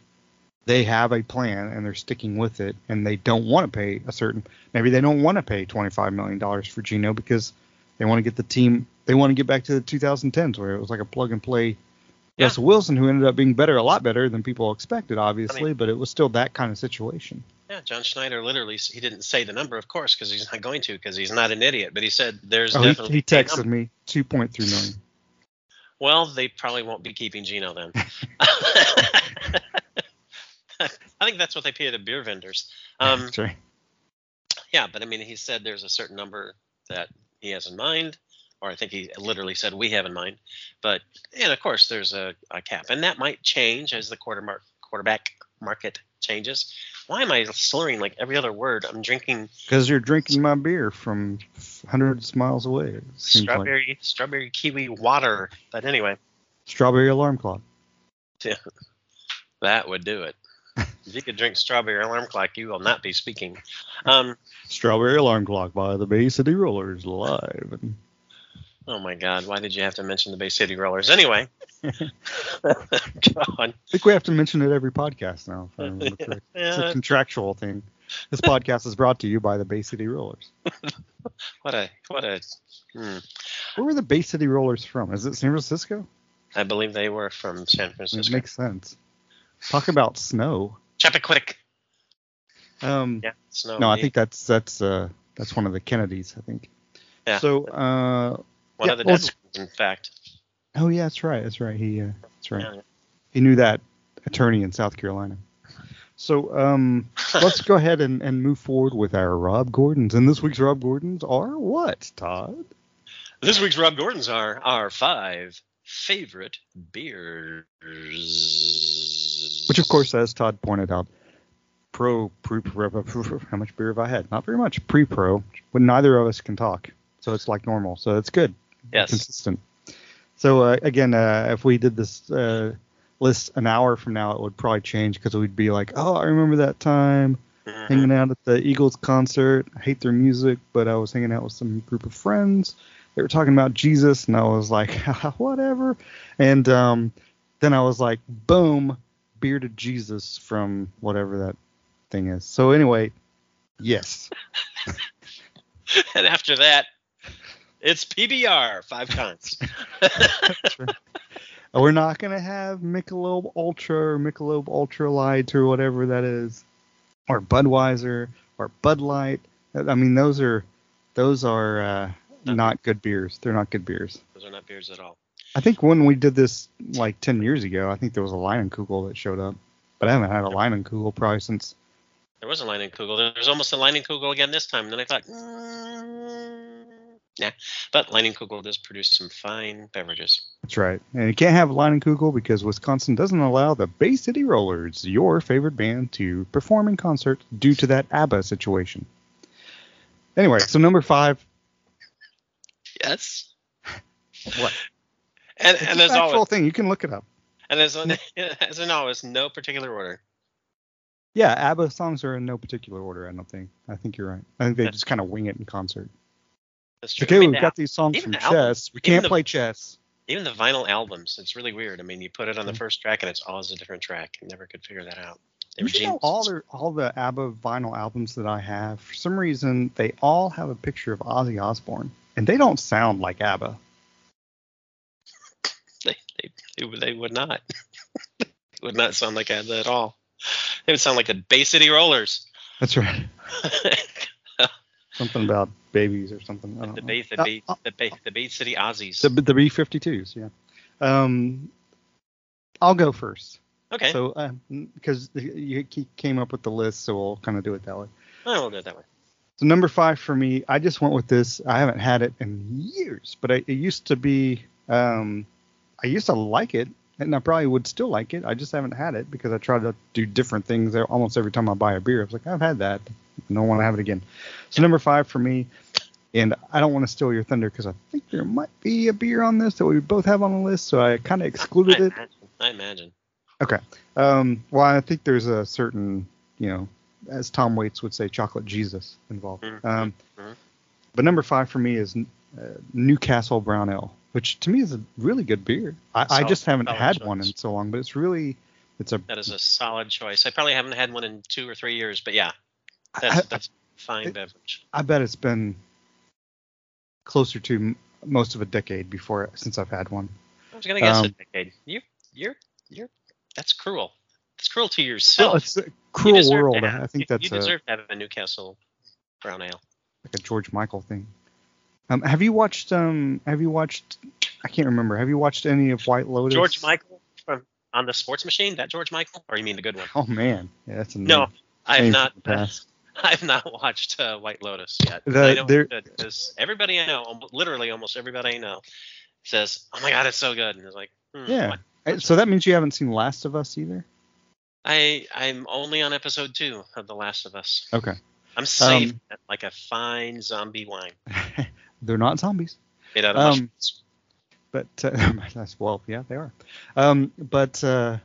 they have a plan and they're sticking with it, and they don't want to pay a certain. Maybe they don't want to pay 25 million dollars for Geno because they want to get the team. They want to get back to the 2010s where it was like a plug and play. Yeah. Russell Wilson, who ended up being better, a lot better than people expected, obviously, I mean- but it was still that kind of situation. Yeah, John Schneider literally he didn't say the number, of course, because he's not going to, because he's not an idiot. But he said there's Oh, he, definitely he a texted me 2.3 million. Well, they probably won't be keeping Geno then. *laughs* I think that's what they pay the beer vendors. Um, That's right. yeah, but I mean, he said there's a certain number that he has in mind, or I think he literally said we have in mind. But and of course, there's a, a cap, and that might change as the quarter mark, quarterback market changes. Why am I slurring like every other word? I'm drinking Because you're drinking my beer from hundreds of miles away. Seems like. strawberry strawberry kiwi water. But anyway, Strawberry alarm clock. *laughs* Yeah, that would do it. If you could drink strawberry alarm clock, you will not be speaking. Um, Strawberry alarm clock by the Bay City Rollers live. And oh my God, why did you have to mention the Bay City Rollers? Anyway, *laughs* God. I think we have to mention it every podcast now. If I remember *laughs* correctly. It's a contractual thing. This podcast is brought to you by the Bay City Rollers. *laughs* What a what a. Hmm. Where were the Bay City Rollers from? Is it San Francisco? I believe they were from San It Francisco. makes sense. Talk about snow. Chappaquiddick. Um, Yeah, snow. no, I think that's that's uh that's one of the Kennedys. I think. Yeah. So uh one yeah, of the well, in fact. oh yeah, that's right. That's right. He uh, that's right. Yeah. He knew that attorney in South Carolina. So um, *laughs* let's go ahead and, and move forward with our Rob Gordons. And this week's Rob Gordons are what, Todd? This week's Rob Gordon's are our five favorite beers. Which, of course, as Todd pointed out, pro, pre, pro, pro, how much beer have I had? Not very much. Pre pro, when neither of us can talk. So it's like normal. So it's good. Yes. Consistent. So uh, again, uh, if we did this uh, list an hour from now, it would probably change because we'd be like, oh, I remember that time Mhm. hanging out at the Eagles concert. I hate their music, but I was hanging out with some group of friends. They were talking about Jesus, and I was like, *laughs* whatever. And um, then I was like, boom, bearded Jesus from whatever that thing is. So anyway, yes, *laughs* and after that, it's PBR five times. *laughs* we're not gonna have Michelob Ultra or Michelob Ultra Light or whatever that is, or Budweiser or Bud Light. I mean, those are those are uh, not good beers. They're not good beers. Those are not beers at all. I think when we did this like 10 years ago, I think there was a Leinenkugel that showed up. But I haven't had a Leinenkugel probably since. There was a Leinenkugel. There was almost a Leinenkugel again this time. And then I thought, mm, nah. But Leinenkugel does produce some fine beverages. That's right. And you can't have Leinenkugel because Wisconsin doesn't allow the Bay City Rollers, your favorite band, to perform in concert due to that ABBA situation. Anyway, so number five. Yes. *laughs* What? And, It's and factual always, thing. You can look it up. and as, *laughs* as in always, no particular order. Yeah, ABBA songs are in no particular order. I don't think. I think you're right. I think they just kind of wing it in concert. That's true. Okay, I mean, we've the got these songs from the chess. We can't the- play chess. even the vinyl albums, it's really weird. I mean, you put it on the first track and it's always a different track. I never could figure that out. They You know, all the all the ABBA vinyl albums that I have, for some reason, they all have a picture of Ozzy Osbourne, and they don't sound like ABBA. *laughs* they, they, they would not. *laughs* they would not sound like ABBA at all. They would sound like the Bay City Rollers. That's right. *laughs* Something about babies or something. I the know. Bay, the Uh, Bay, uh, the Bay, the Bay City Aussies. the the B52s, yeah. Um, I'll go first. okay, So, because you you came up with the list, so we'll kind of do it that way. oh, we'll do it that way. So number five for me, I just went with this. I haven't had it in years, but I, it used to be. Um, I used to like it, and I probably would still like it. I just haven't had it because I try to do different things there almost every time I buy a beer. I was like, I've had that. I don't want to have it again. So number five for me, and I don't want to steal your thunder because I think there might be a beer on this that we both have on the list, so I kind of excluded I it. imagine, I imagine. Okay. Um, well, I think there's a certain, you know, as Tom Waits would say, chocolate Jesus involved. Mhm, Um, mhm. But number five for me is uh, Newcastle Brown Ale, which to me is a really good beer. I, I just haven't solid had one in so long, but it's really, it's a. That is a solid choice. I probably haven't had one in two or three years, but yeah, that's I, that's a fine it- beverage. I bet it's been closer to m- most of a decade before since I've had one. I was gonna guess a um, decade. You, you're, you're. That's cruel. It's cruel to Well, yourself. it's a cruel world. have- I think you- that's you a, deserve to have a Newcastle brown ale. like a George Michael thing. Um, have you watched? Um, have you watched? I can't remember. Have you watched any of White Lotus? George Michael from on the Sports Machine. That George Michael, or you mean the good one? Oh man, yeah, that's a No, I've not. from the *laughs* past. I've not watched uh, White Lotus yet. The- I know there- good everybody I know, literally almost everybody I know, says, "Oh my God, it's so good," and it's like, hmm, Yeah. Uh, So that means you haven't seen Last of Us either. I I'm only on episode two of The Last of Us. Okay. I'm safe Um, like a fine zombie wine *laughs* They're not zombies, made out of Um, mushrooms. but uh, *laughs* that's well, yeah, they are. Um, but uh,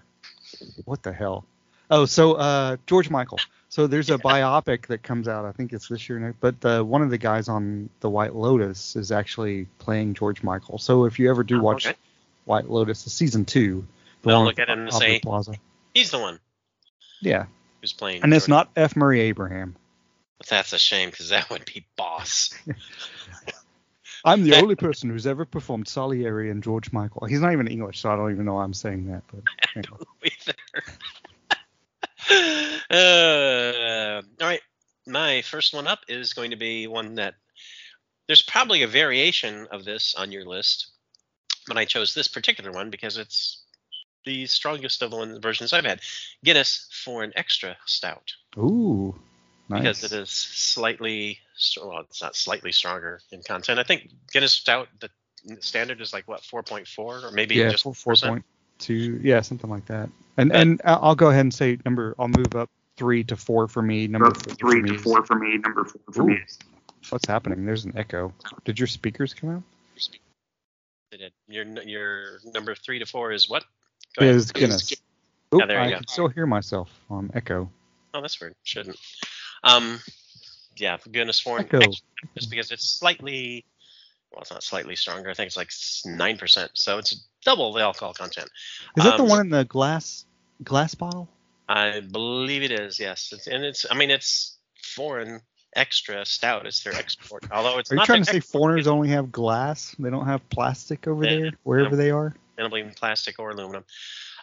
what the hell? Oh, so uh, George Michael. So there's a biopic that comes out. I think it's this year. But uh, one of the guys on the White Lotus is actually playing George Michael. So if you ever do Oh, watch okay. White Lotus, the season two. the They'll look at him and say- Plaza. He's the one Yeah, who's playing. and it's not F. Murray Abraham. That's a shame because that would be boss. *laughs* I'm the only person who's ever performed Salieri and George Michael. He's not even English, so I don't even know why I'm saying that. But *laughs* anyway. *laughs* uh, all right, my first one up is going to be one that there's probably a variation of this on your list, but I chose this particular one because it's the strongest of the one versions I've had. Guinness foreign extra stout ooh, nice. because it is slightly well, it's not slightly stronger in content. I think Guinness stout the standard is like what 4.4 or maybe yeah, just four, four 4%. point two, yeah, something like that. And But- and I'll I'll go ahead and say number. I'll move up three to four for me. Number four three for to me is- four for me. Number four for Ooh. me. What's happening? There's an echo. Did your speakers come out? They did. Your your number three to four is what? Go ahead. Is Guinness. Oh, Yeah, there you I go. can still hear myself on echo. Oh, that's weird. Shouldn't. Um, yeah, for goodness Echo. just because it's slightly, well, it's not slightly stronger. I think it's like nine percent, so it's double the alcohol content. Is that the Um, one in the glass glass bottle? I believe it is. Yes, it's, and it's. I mean, it's foreign extra stout. It's their export. *laughs* Although it's Are you trying to say foreigners only have glass? They don't have plastic over Yeah, there, wherever they are. I don't believe in plastic or aluminum.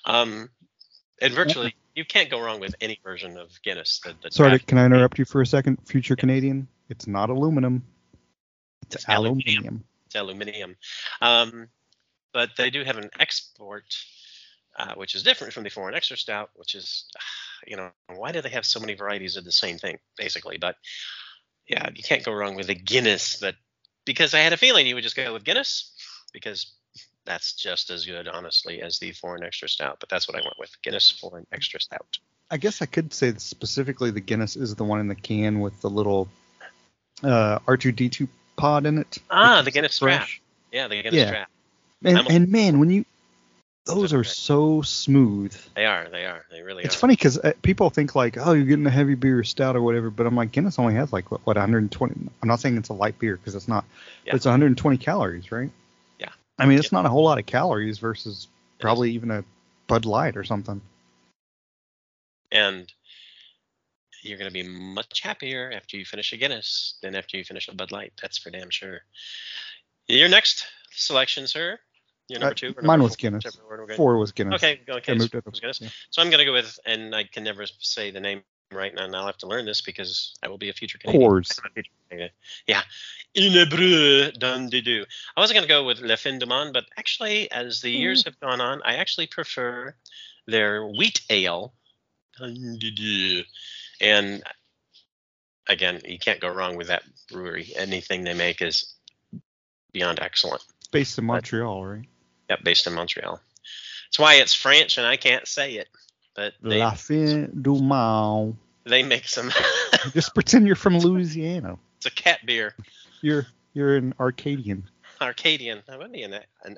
Um, and virtually, you can't go wrong with any version of Guinness. Sorry, can I interrupt you for a second, future Canadian? It's not aluminum. It's, It's aluminium. aluminium. it's aluminium. Um, but they do have an export, uh, which is different from the foreign extra stout, which is, you know, why do they have so many varieties of the same thing, basically? But yeah, you can't go wrong with a Guinness. But because I had a feeling you would just go with Guinness, because that's just as good, honestly, as the foreign extra stout. But that's what I went with Guinness foreign extra stout. I guess I could say that specifically the Guinness is the one in the can with the little uh, R2D2 pod in it. Ah, the Guinness fresh. Yeah, the Guinness Yeah. And, a- and man, when you those They're so smooth. They are. They are. They really are. It's are. funny because uh, people think like, oh, you're getting a heavy beer stout or whatever, but I'm like, Guinness only has like what, what 120. I'm not saying it's a light beer because it's not. Yeah. But it's 120 calories, right? Yeah. I mean, it's not a whole lot of calories versus probably even a Bud Light or something. and you're going to be much happier after you finish a Guinness than after you finish a Bud Light. That's for damn sure. Your next selection, sir. Your number Uh, two. mine number was four, Guinness. whichever order we're going. Four was Guinness. Okay. Okay. So it up. was Guinness. Yeah. So I'm going to go with, and I can never say the name right now, and I'll have to learn this because I will be a future Canadian. Coors. Yeah. Unibroue d'un des deux. I wasn't going to go with Le Fin du Monde, but actually, as the years mm. have gone on, I actually prefer their wheat ale. Un des deux. And again, you can't go wrong with that brewery. Anything they make is beyond excellent. Based in Montreal, right? Yep, based in Montreal. That's why it's French and I can't say it. But they, La fin du monde. They make some. *laughs* Just pretend you're from Louisiana. it's a cat beer. You're you're an Arcadian. Arcadian. I would be an, an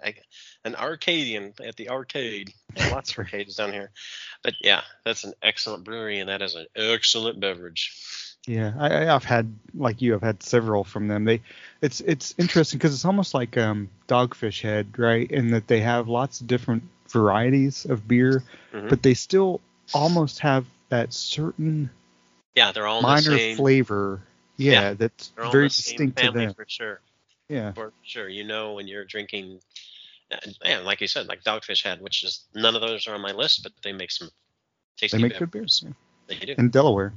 an Arcadian at the arcade. Lots of arcades down here. But yeah, that's an excellent brewery, and that is an excellent beverage. Yeah, I, I've had like you. I've had several from them. They, it's it's interesting because it's almost like um, Dogfish Head, right? In that they have lots of different varieties of beer, Mhm. but they still almost have that certain Yeah, they're all in the minor same. flavor. Yeah, Yeah, that's they're all in very distinct to them. for sure. Yeah, For sure, you know when you're drinking. and- like you said, like Dogfish Head, which is none of those are on my list, but they make some tasty. they make good beers. Yeah. They do. In Delaware,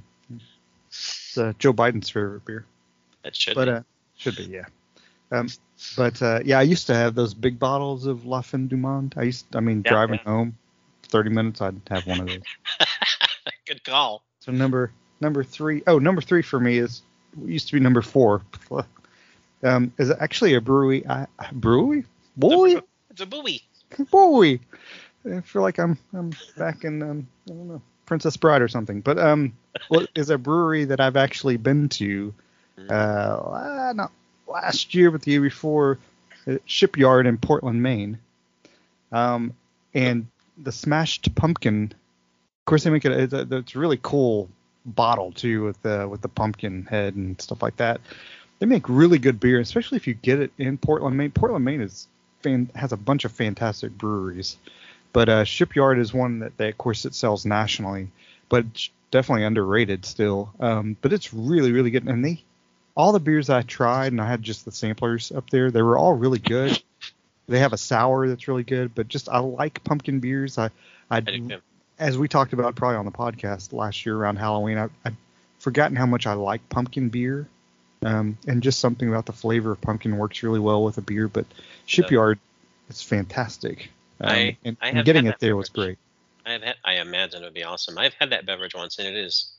it's uh, Joe Biden's favorite beer. that should. but be. uh, should be yeah. Um, but uh, yeah, I used to have those big bottles of La Fin du Monde. I used, I mean, Yeah, driving yeah. home, thirty minutes, I'd have one of those. *laughs* good call. So number number three, oh, number three for me is used to be number four. *laughs* Um, is actually a brewery. I, brewery, boy, It's a buoy. *laughs* boy. I feel like I'm I'm back in um, I don't know Princess Bride or something. But um, what *laughs* is a brewery that I've actually been to? Mm. Uh, not last year, but the year before, Shipyard in Portland, Maine. Um, and the Smashed Pumpkin. Course, they make it. It's a, it's a really cool bottle too, with the with the pumpkin head and stuff like that. They make really good beer, especially if you get it in Portland, Maine. Portland, Maine is fan, has a bunch of fantastic breweries, but uh, Shipyard is one that, that of course it sells nationally, but definitely underrated still. Um, but it's really really good, and they all the beers I tried, and I had just the samplers up there. They were all really good. They have a sour that's really good, but just I like pumpkin beers. I, I, I. as we talked about probably on the podcast last year around Halloween, I, I'd forgotten how much I like pumpkin beer. Um, and just something about the flavor of pumpkin works really well with a beer. But Shipyard is fantastic. Um, I- and, I and getting it there was great. I've had, I imagine it would be awesome. I've had that beverage once, and it is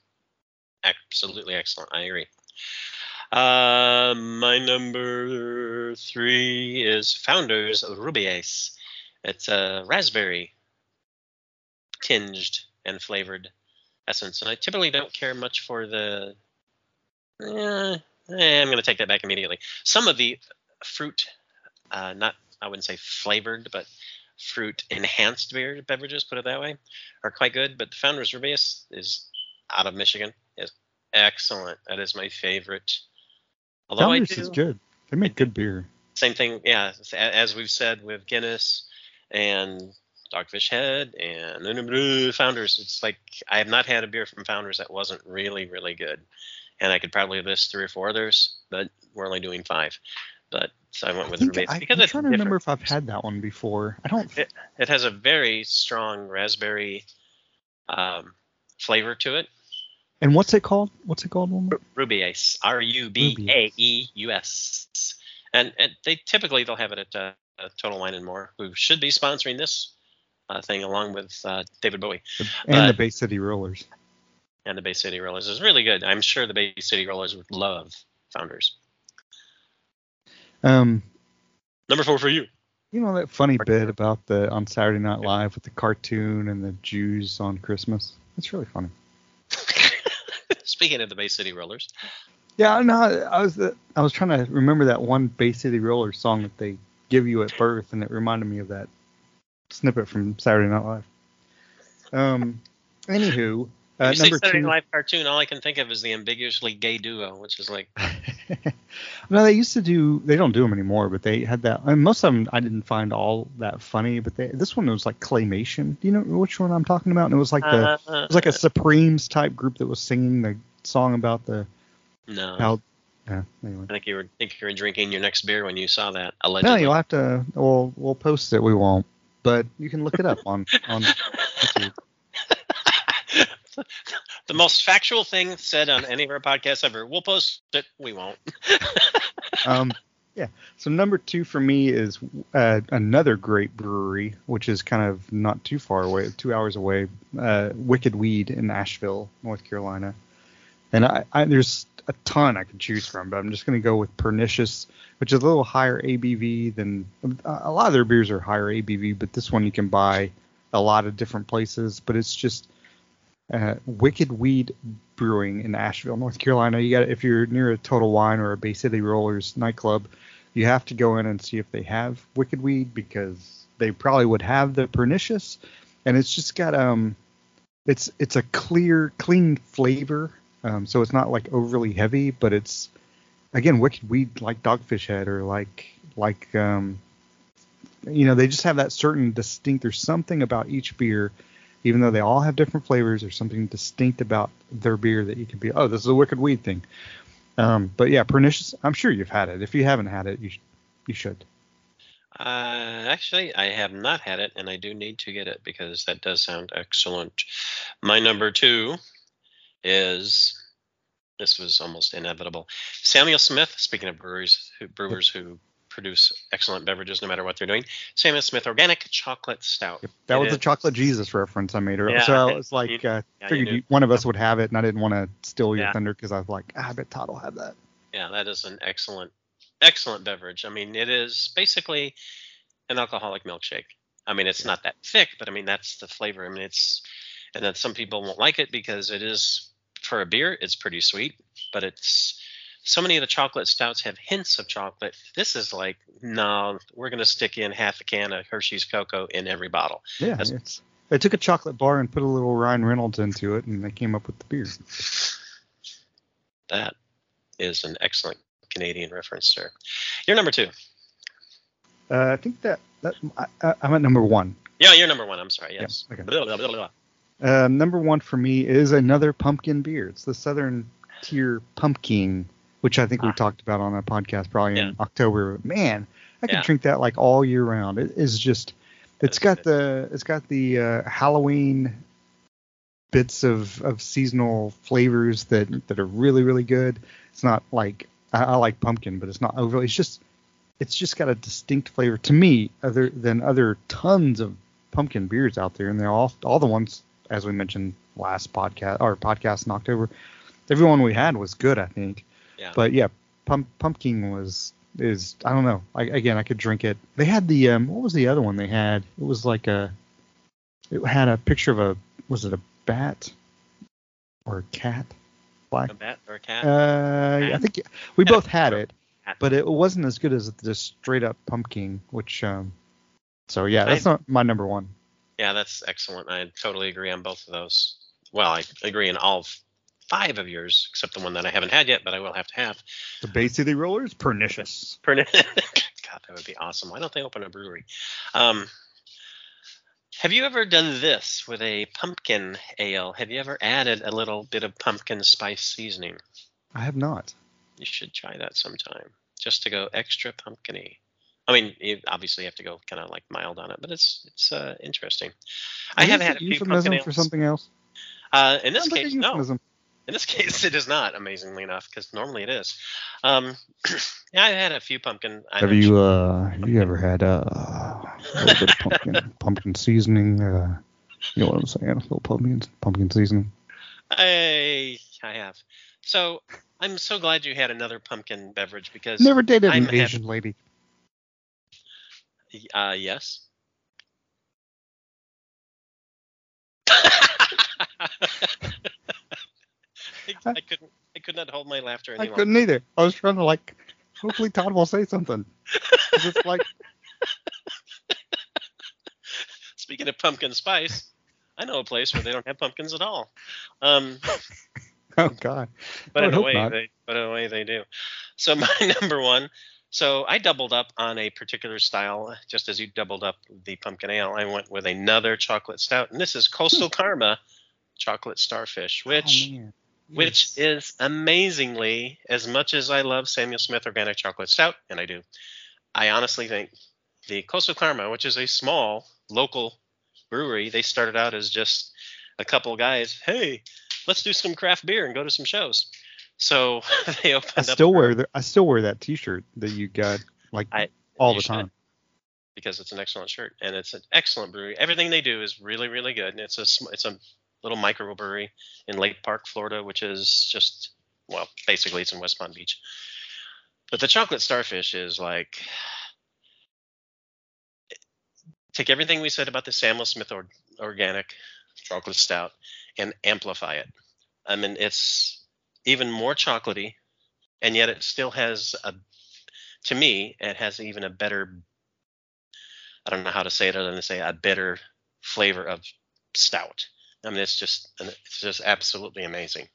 absolutely excellent. I agree. Uh, my number three is Founders Rubaeus. It's a raspberry tinged and flavored essence, and I typically don't care much for the. Eh, eh, I'm going to take that back immediately. Some of the fruit, uh, not I wouldn't say flavored, but fruit enhanced beer beverages, put it that way, are quite good. But the Founders Rubaeus is out of Michigan is excellent. That is my favorite. Although Founders do is good. They make good beer. same thing, yeah. As we've said with Guinness and Dogfish Head and Founders, it's like I have not had a beer from Founders that wasn't really, really good. And I could probably list three or four others, but we're only doing five. But so I went I with think Rubaeus I, because am trying to remember if I've had that one before. I don't. It, it has a very strong raspberry um, flavor to it. And what's it called? What's it called? Ruby Rubaeus, R U B A E U S, and and they typically they'll have it at uh, Total Wine and More, who should be sponsoring this thing along with uh, David Bowie And the Bay City Rollers. and the Bay City Rollers. is really good. I'm sure the Bay City Rollers would love Founders. Um, Number four for you. you know that funny bit about the on Saturday Night Live with the cartoon and the Jews on Christmas. It's really funny. *laughs* Speaking of the Bay City Rollers, Yeah, no, I was I was trying to remember that one Bay City Rollers song that they give you at birth, and it reminded me of that snippet from Saturday Night Live. Um, anywho, uh, if you say number Saturday two. Night Live cartoon, all I can think of is the ambiguously gay duo, which is like *laughs* no, they used to do. They don't do them anymore, but they had that. And most of them I didn't find all that funny, but they, this one was like claymation. Do you know which one I'm talking about? And it was like the uh, it was like a Supremes type group that was singing the song about the no. how. Yeah, anyway. I think you were think you were drinking your next beer when you saw that. No, Allegedly. you'll have to. We'll we'll post it. We won't, but you can look it up on on. YouTube. *laughs* the most factual thing said on any of our podcasts ever. We'll post it. We won't. *laughs* Um, yeah. So number two for me is uh, another great brewery, which is kind of not too far away, two hours away. Uh, Wicked Weed in Asheville, North Carolina. And I, I there's a ton I could choose from, but I'm just going to go with Pernicious, which is a little higher ABV than a lot of their beers are higher ABV, but this one you can buy a lot of different places. But it's just uh, Wicked Weed Brewing in Asheville, North Carolina. You got if you're near a Total Wine or a Bay City Rollers nightclub, you have to go in and see if they have Wicked Weed because they probably would have the Pernicious, and it's just got um, it's it's a clear, clean flavor. Um, so it's not like overly heavy, but it's again Wicked Weed like Dogfish Head or like like um, you know they just have that certain distinct. There's something about each beer even though they all have different flavors, there's something distinct about their beer that you can be, oh, this is a wicked weed thing. Um, but yeah, pernicious. I'm sure you've had it. If you haven't had it, you sh- you should. Uh, actually, I have not had it, and I do need to get it because that does sound excellent. My number two is this was almost inevitable. Samuel Smith. Speaking of breweries, who, brewers who produce excellent beverages no matter what they're doing. Samuel Smith Organic Chocolate Stout. That It was a chocolate Jesus reference I made earlier. Yeah, so I was like, you- uh, yeah, figured you, one of us would have it, and I didn't want to steal your Yeah. thunder because I was like, ah, I bet Todd will have that. Yeah, that is an excellent, excellent beverage. I mean, it is basically an alcoholic milkshake. I mean, it's not that thick, but I mean, that's the flavor. I mean, it's, and then some people won't like it because it is, for a beer, it's pretty sweet, but it's, so many of the chocolate stouts have hints of chocolate. This is like, no, we're going to stick in half a can of Hershey's cocoa in every bottle. Yeah, That's-. They took a chocolate bar and put a little Ryan Reynolds into it, and they came up with the beer. That is an excellent Canadian reference, sir. You're number two. Uh, I think that that I, I'm at number one. Yeah, you're number one. I'm sorry. Yeah, Yes. okay. Blah, blah, blah, blah. Uh, number one for me is another pumpkin beer. It's the Southern Tier Pumpkin, which I think we Ah. talked about on a podcast probably Yeah. in October. Man, I could Yeah. drink that like all year round. It is just, it's That's got good. the it's got the uh, Halloween bits of, of seasonal flavors that that are really really good. It's not like I, I like pumpkin, but it's not overly. It's just it's just got a distinct flavor to me, other than other tons of pumpkin beers out there, and they're all all the ones as we mentioned last podcast or podcast in October. Everyone we had was good, I think. Yeah. But yeah, pump, pumpkin was is I don't know. I, again, I could drink it. They had the um, what was the other one they had? It was like a it had a picture of a was it a bat or a cat? Black. A bat or a cat? Uh, I think we both had it, but it wasn't as good as the straight up pumpkin. Which um, so yeah, that's not my number one. Yeah, that's excellent. I totally agree on both of those. Well, I agree in all five of yours, except the one that I haven't had yet, but I will have to have. The Bay City Rollers, pernicious. Per- *laughs* God, that would be awesome. Why don't they open a brewery? Um, have you ever done this with a pumpkin ale? Have you ever added a little bit of pumpkin spice seasoning? I have not. You should try that sometime, just to go extra pumpkiny. I mean, you obviously have to go kind of like mild on it, but it's it's uh, interesting. I have it had a few euphemism pumpkin for ales. something else. Uh, in this Sounds like a case, no. In this *laughs* case, it is not, amazingly enough, because normally it is. Um, *clears throat* yeah, I had a few pumpkin. I Have you uh have you ever had uh, a little bit of pumpkin *laughs* pumpkin seasoning? Uh, you know what I'm saying? A little pumpkin pumpkin seasoning. I I have. So I'm so glad you had another pumpkin beverage because Never dated I'm an happy- Asian lady. Uh, yes. I, *laughs* I couldn't. I could not hold my laughter any I couldn't either. I was trying to like. Hopefully Todd will say something. It's like *laughs* Speaking of pumpkin spice, I know a place where they don't have pumpkins at all. Um, *laughs* oh god. but in a way, not. they, but in a way they do. So my number one. So I doubled up on a particular style, just as you doubled up the pumpkin ale. I went with another chocolate stout, and this is Coastal Karma Chocolate Starfish, which Hmm. oh, which Yes. is amazingly as much as I love Samuel Smith Organic Chocolate Stout, and I do. I honestly think the Coastal Karma, which is a small local brewery, they started out as just a couple guys. Hey, let's do some craft beer and go to some shows. So *laughs* they opened I up still wear the I still wear that T-shirt that you got like I- all the should. time. because it's an excellent shirt and it's an excellent brewery. Everything they do is really, really good. And it's a it's a little microbrewery in Lake Park, Florida, which is just well, basically it's in West Palm Beach. But the chocolate starfish is like take everything we said about the Samuel Smith or- organic chocolate stout and amplify it. I mean, it's even more chocolatey, and yet it still has a to me, it has even a better I don't know how to say it other than to say a bitter flavor of stout. I mean, it's just it's just absolutely amazing,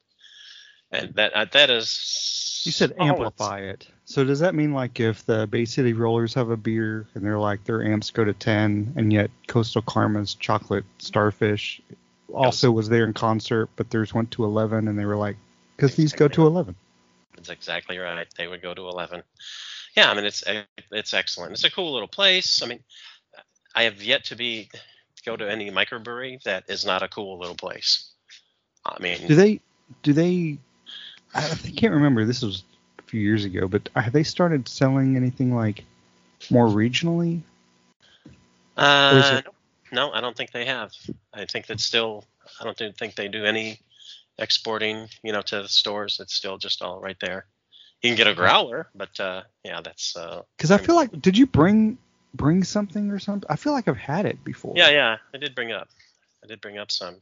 and that uh, that is. You said oh, amplify it. So does that mean like if the Bay City Rollers have a beer and they're like their amps go to 10 and yet Coastal Karma's chocolate starfish also was there in concert but theirs went to 11 and they were like cuz these go to 11. That's exactly right. They would go to eleven. Yeah, I mean it's it's excellent. It's a cool little place. I mean, I have yet to be go to any microbrewery that is not a cool little place. I mean, Do they do they I can't remember this was a few years ago but have they started selling anything like more regionally? Uh, it- no, I don't think they have. I think that's still. I don't think they do any exporting. You know, to the stores. It's still just all right there. You can get a growler, but uh, yeah, that's. Uh, Cuz I feel like did you bring bring something or something? I feel like I've had it before. yeah, yeah. I did bring up. I did bring up some,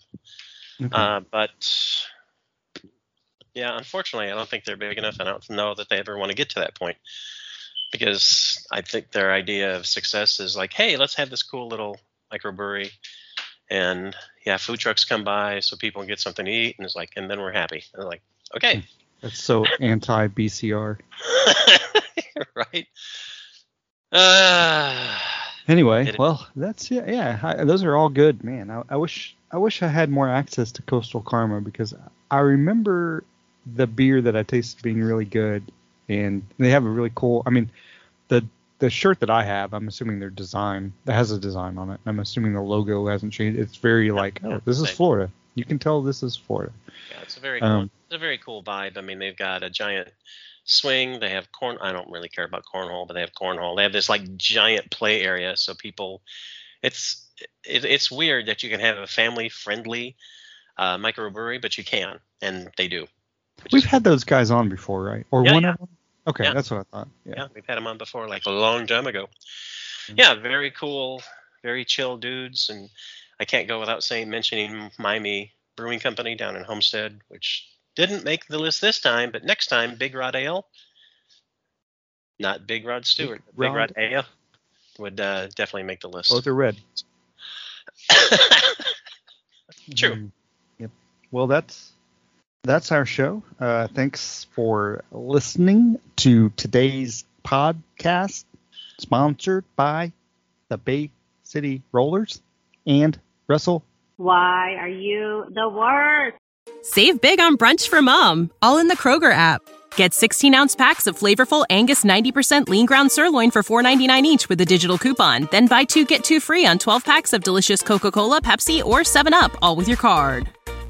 Okay. uh, but yeah, unfortunately, I don't think they're big enough. And I don't know that they ever want to get to that point because I think their idea of success is like, hey, let's have this cool little microbrewery, and yeah, food trucks come by so people can get something to eat, and it's like, and then we're happy. And they're like, okay, That's so *laughs* anti BCR. *laughs* right. Uh, Anyway, well, that's yeah, yeah. I, those are all good, man. I, I wish I wish I had more access to Coastal Karma because I remember the beer that I tasted being really good, and they have a really cool. I mean, the the shirt that I have, I'm assuming their design that has a design on it. I'm assuming the logo hasn't changed. It's very like, oh, this is. Florida. You can tell this is Florida. yeah, it's a very cool. Um, it's a very cool vibe. I mean, they've got a giant swing. They have corn. I don't really care about cornhole, but they have cornhole. They have this like giant play area, so people. It's it, it's weird that you can have a family friendly uh, microbrewery, but you can, and they do. We've had those guys on before, right? Or Yeah, one yeah. of them. Okay, Yeah. that's what I thought. Yeah. yeah, we've had them on before, like a long time ago. Mm-hmm. Yeah, very cool, very chill dudes, and I can't go without saying mentioning Miami Brewing Company down in Homestead, which didn't make the list this time, but next time Big Rod Ale, not Big Rod Stewart, Big, Rod. Rod Ale would uh, definitely make the list. Both are red. *laughs* True. Mm, Yep. Well, that's that's our show. Uh, thanks for listening to today's podcast, sponsored by the Bay City Rollers and Russell. Why are you the worst? Save big on brunch for mom, all in the Kroger app. Get 16 ounce packs of flavorful Angus 90% lean ground sirloin for $4.99 each with a digital coupon. Then buy two get two free on 12 packs of delicious Coca Cola, Pepsi, or 7UP, all with your card.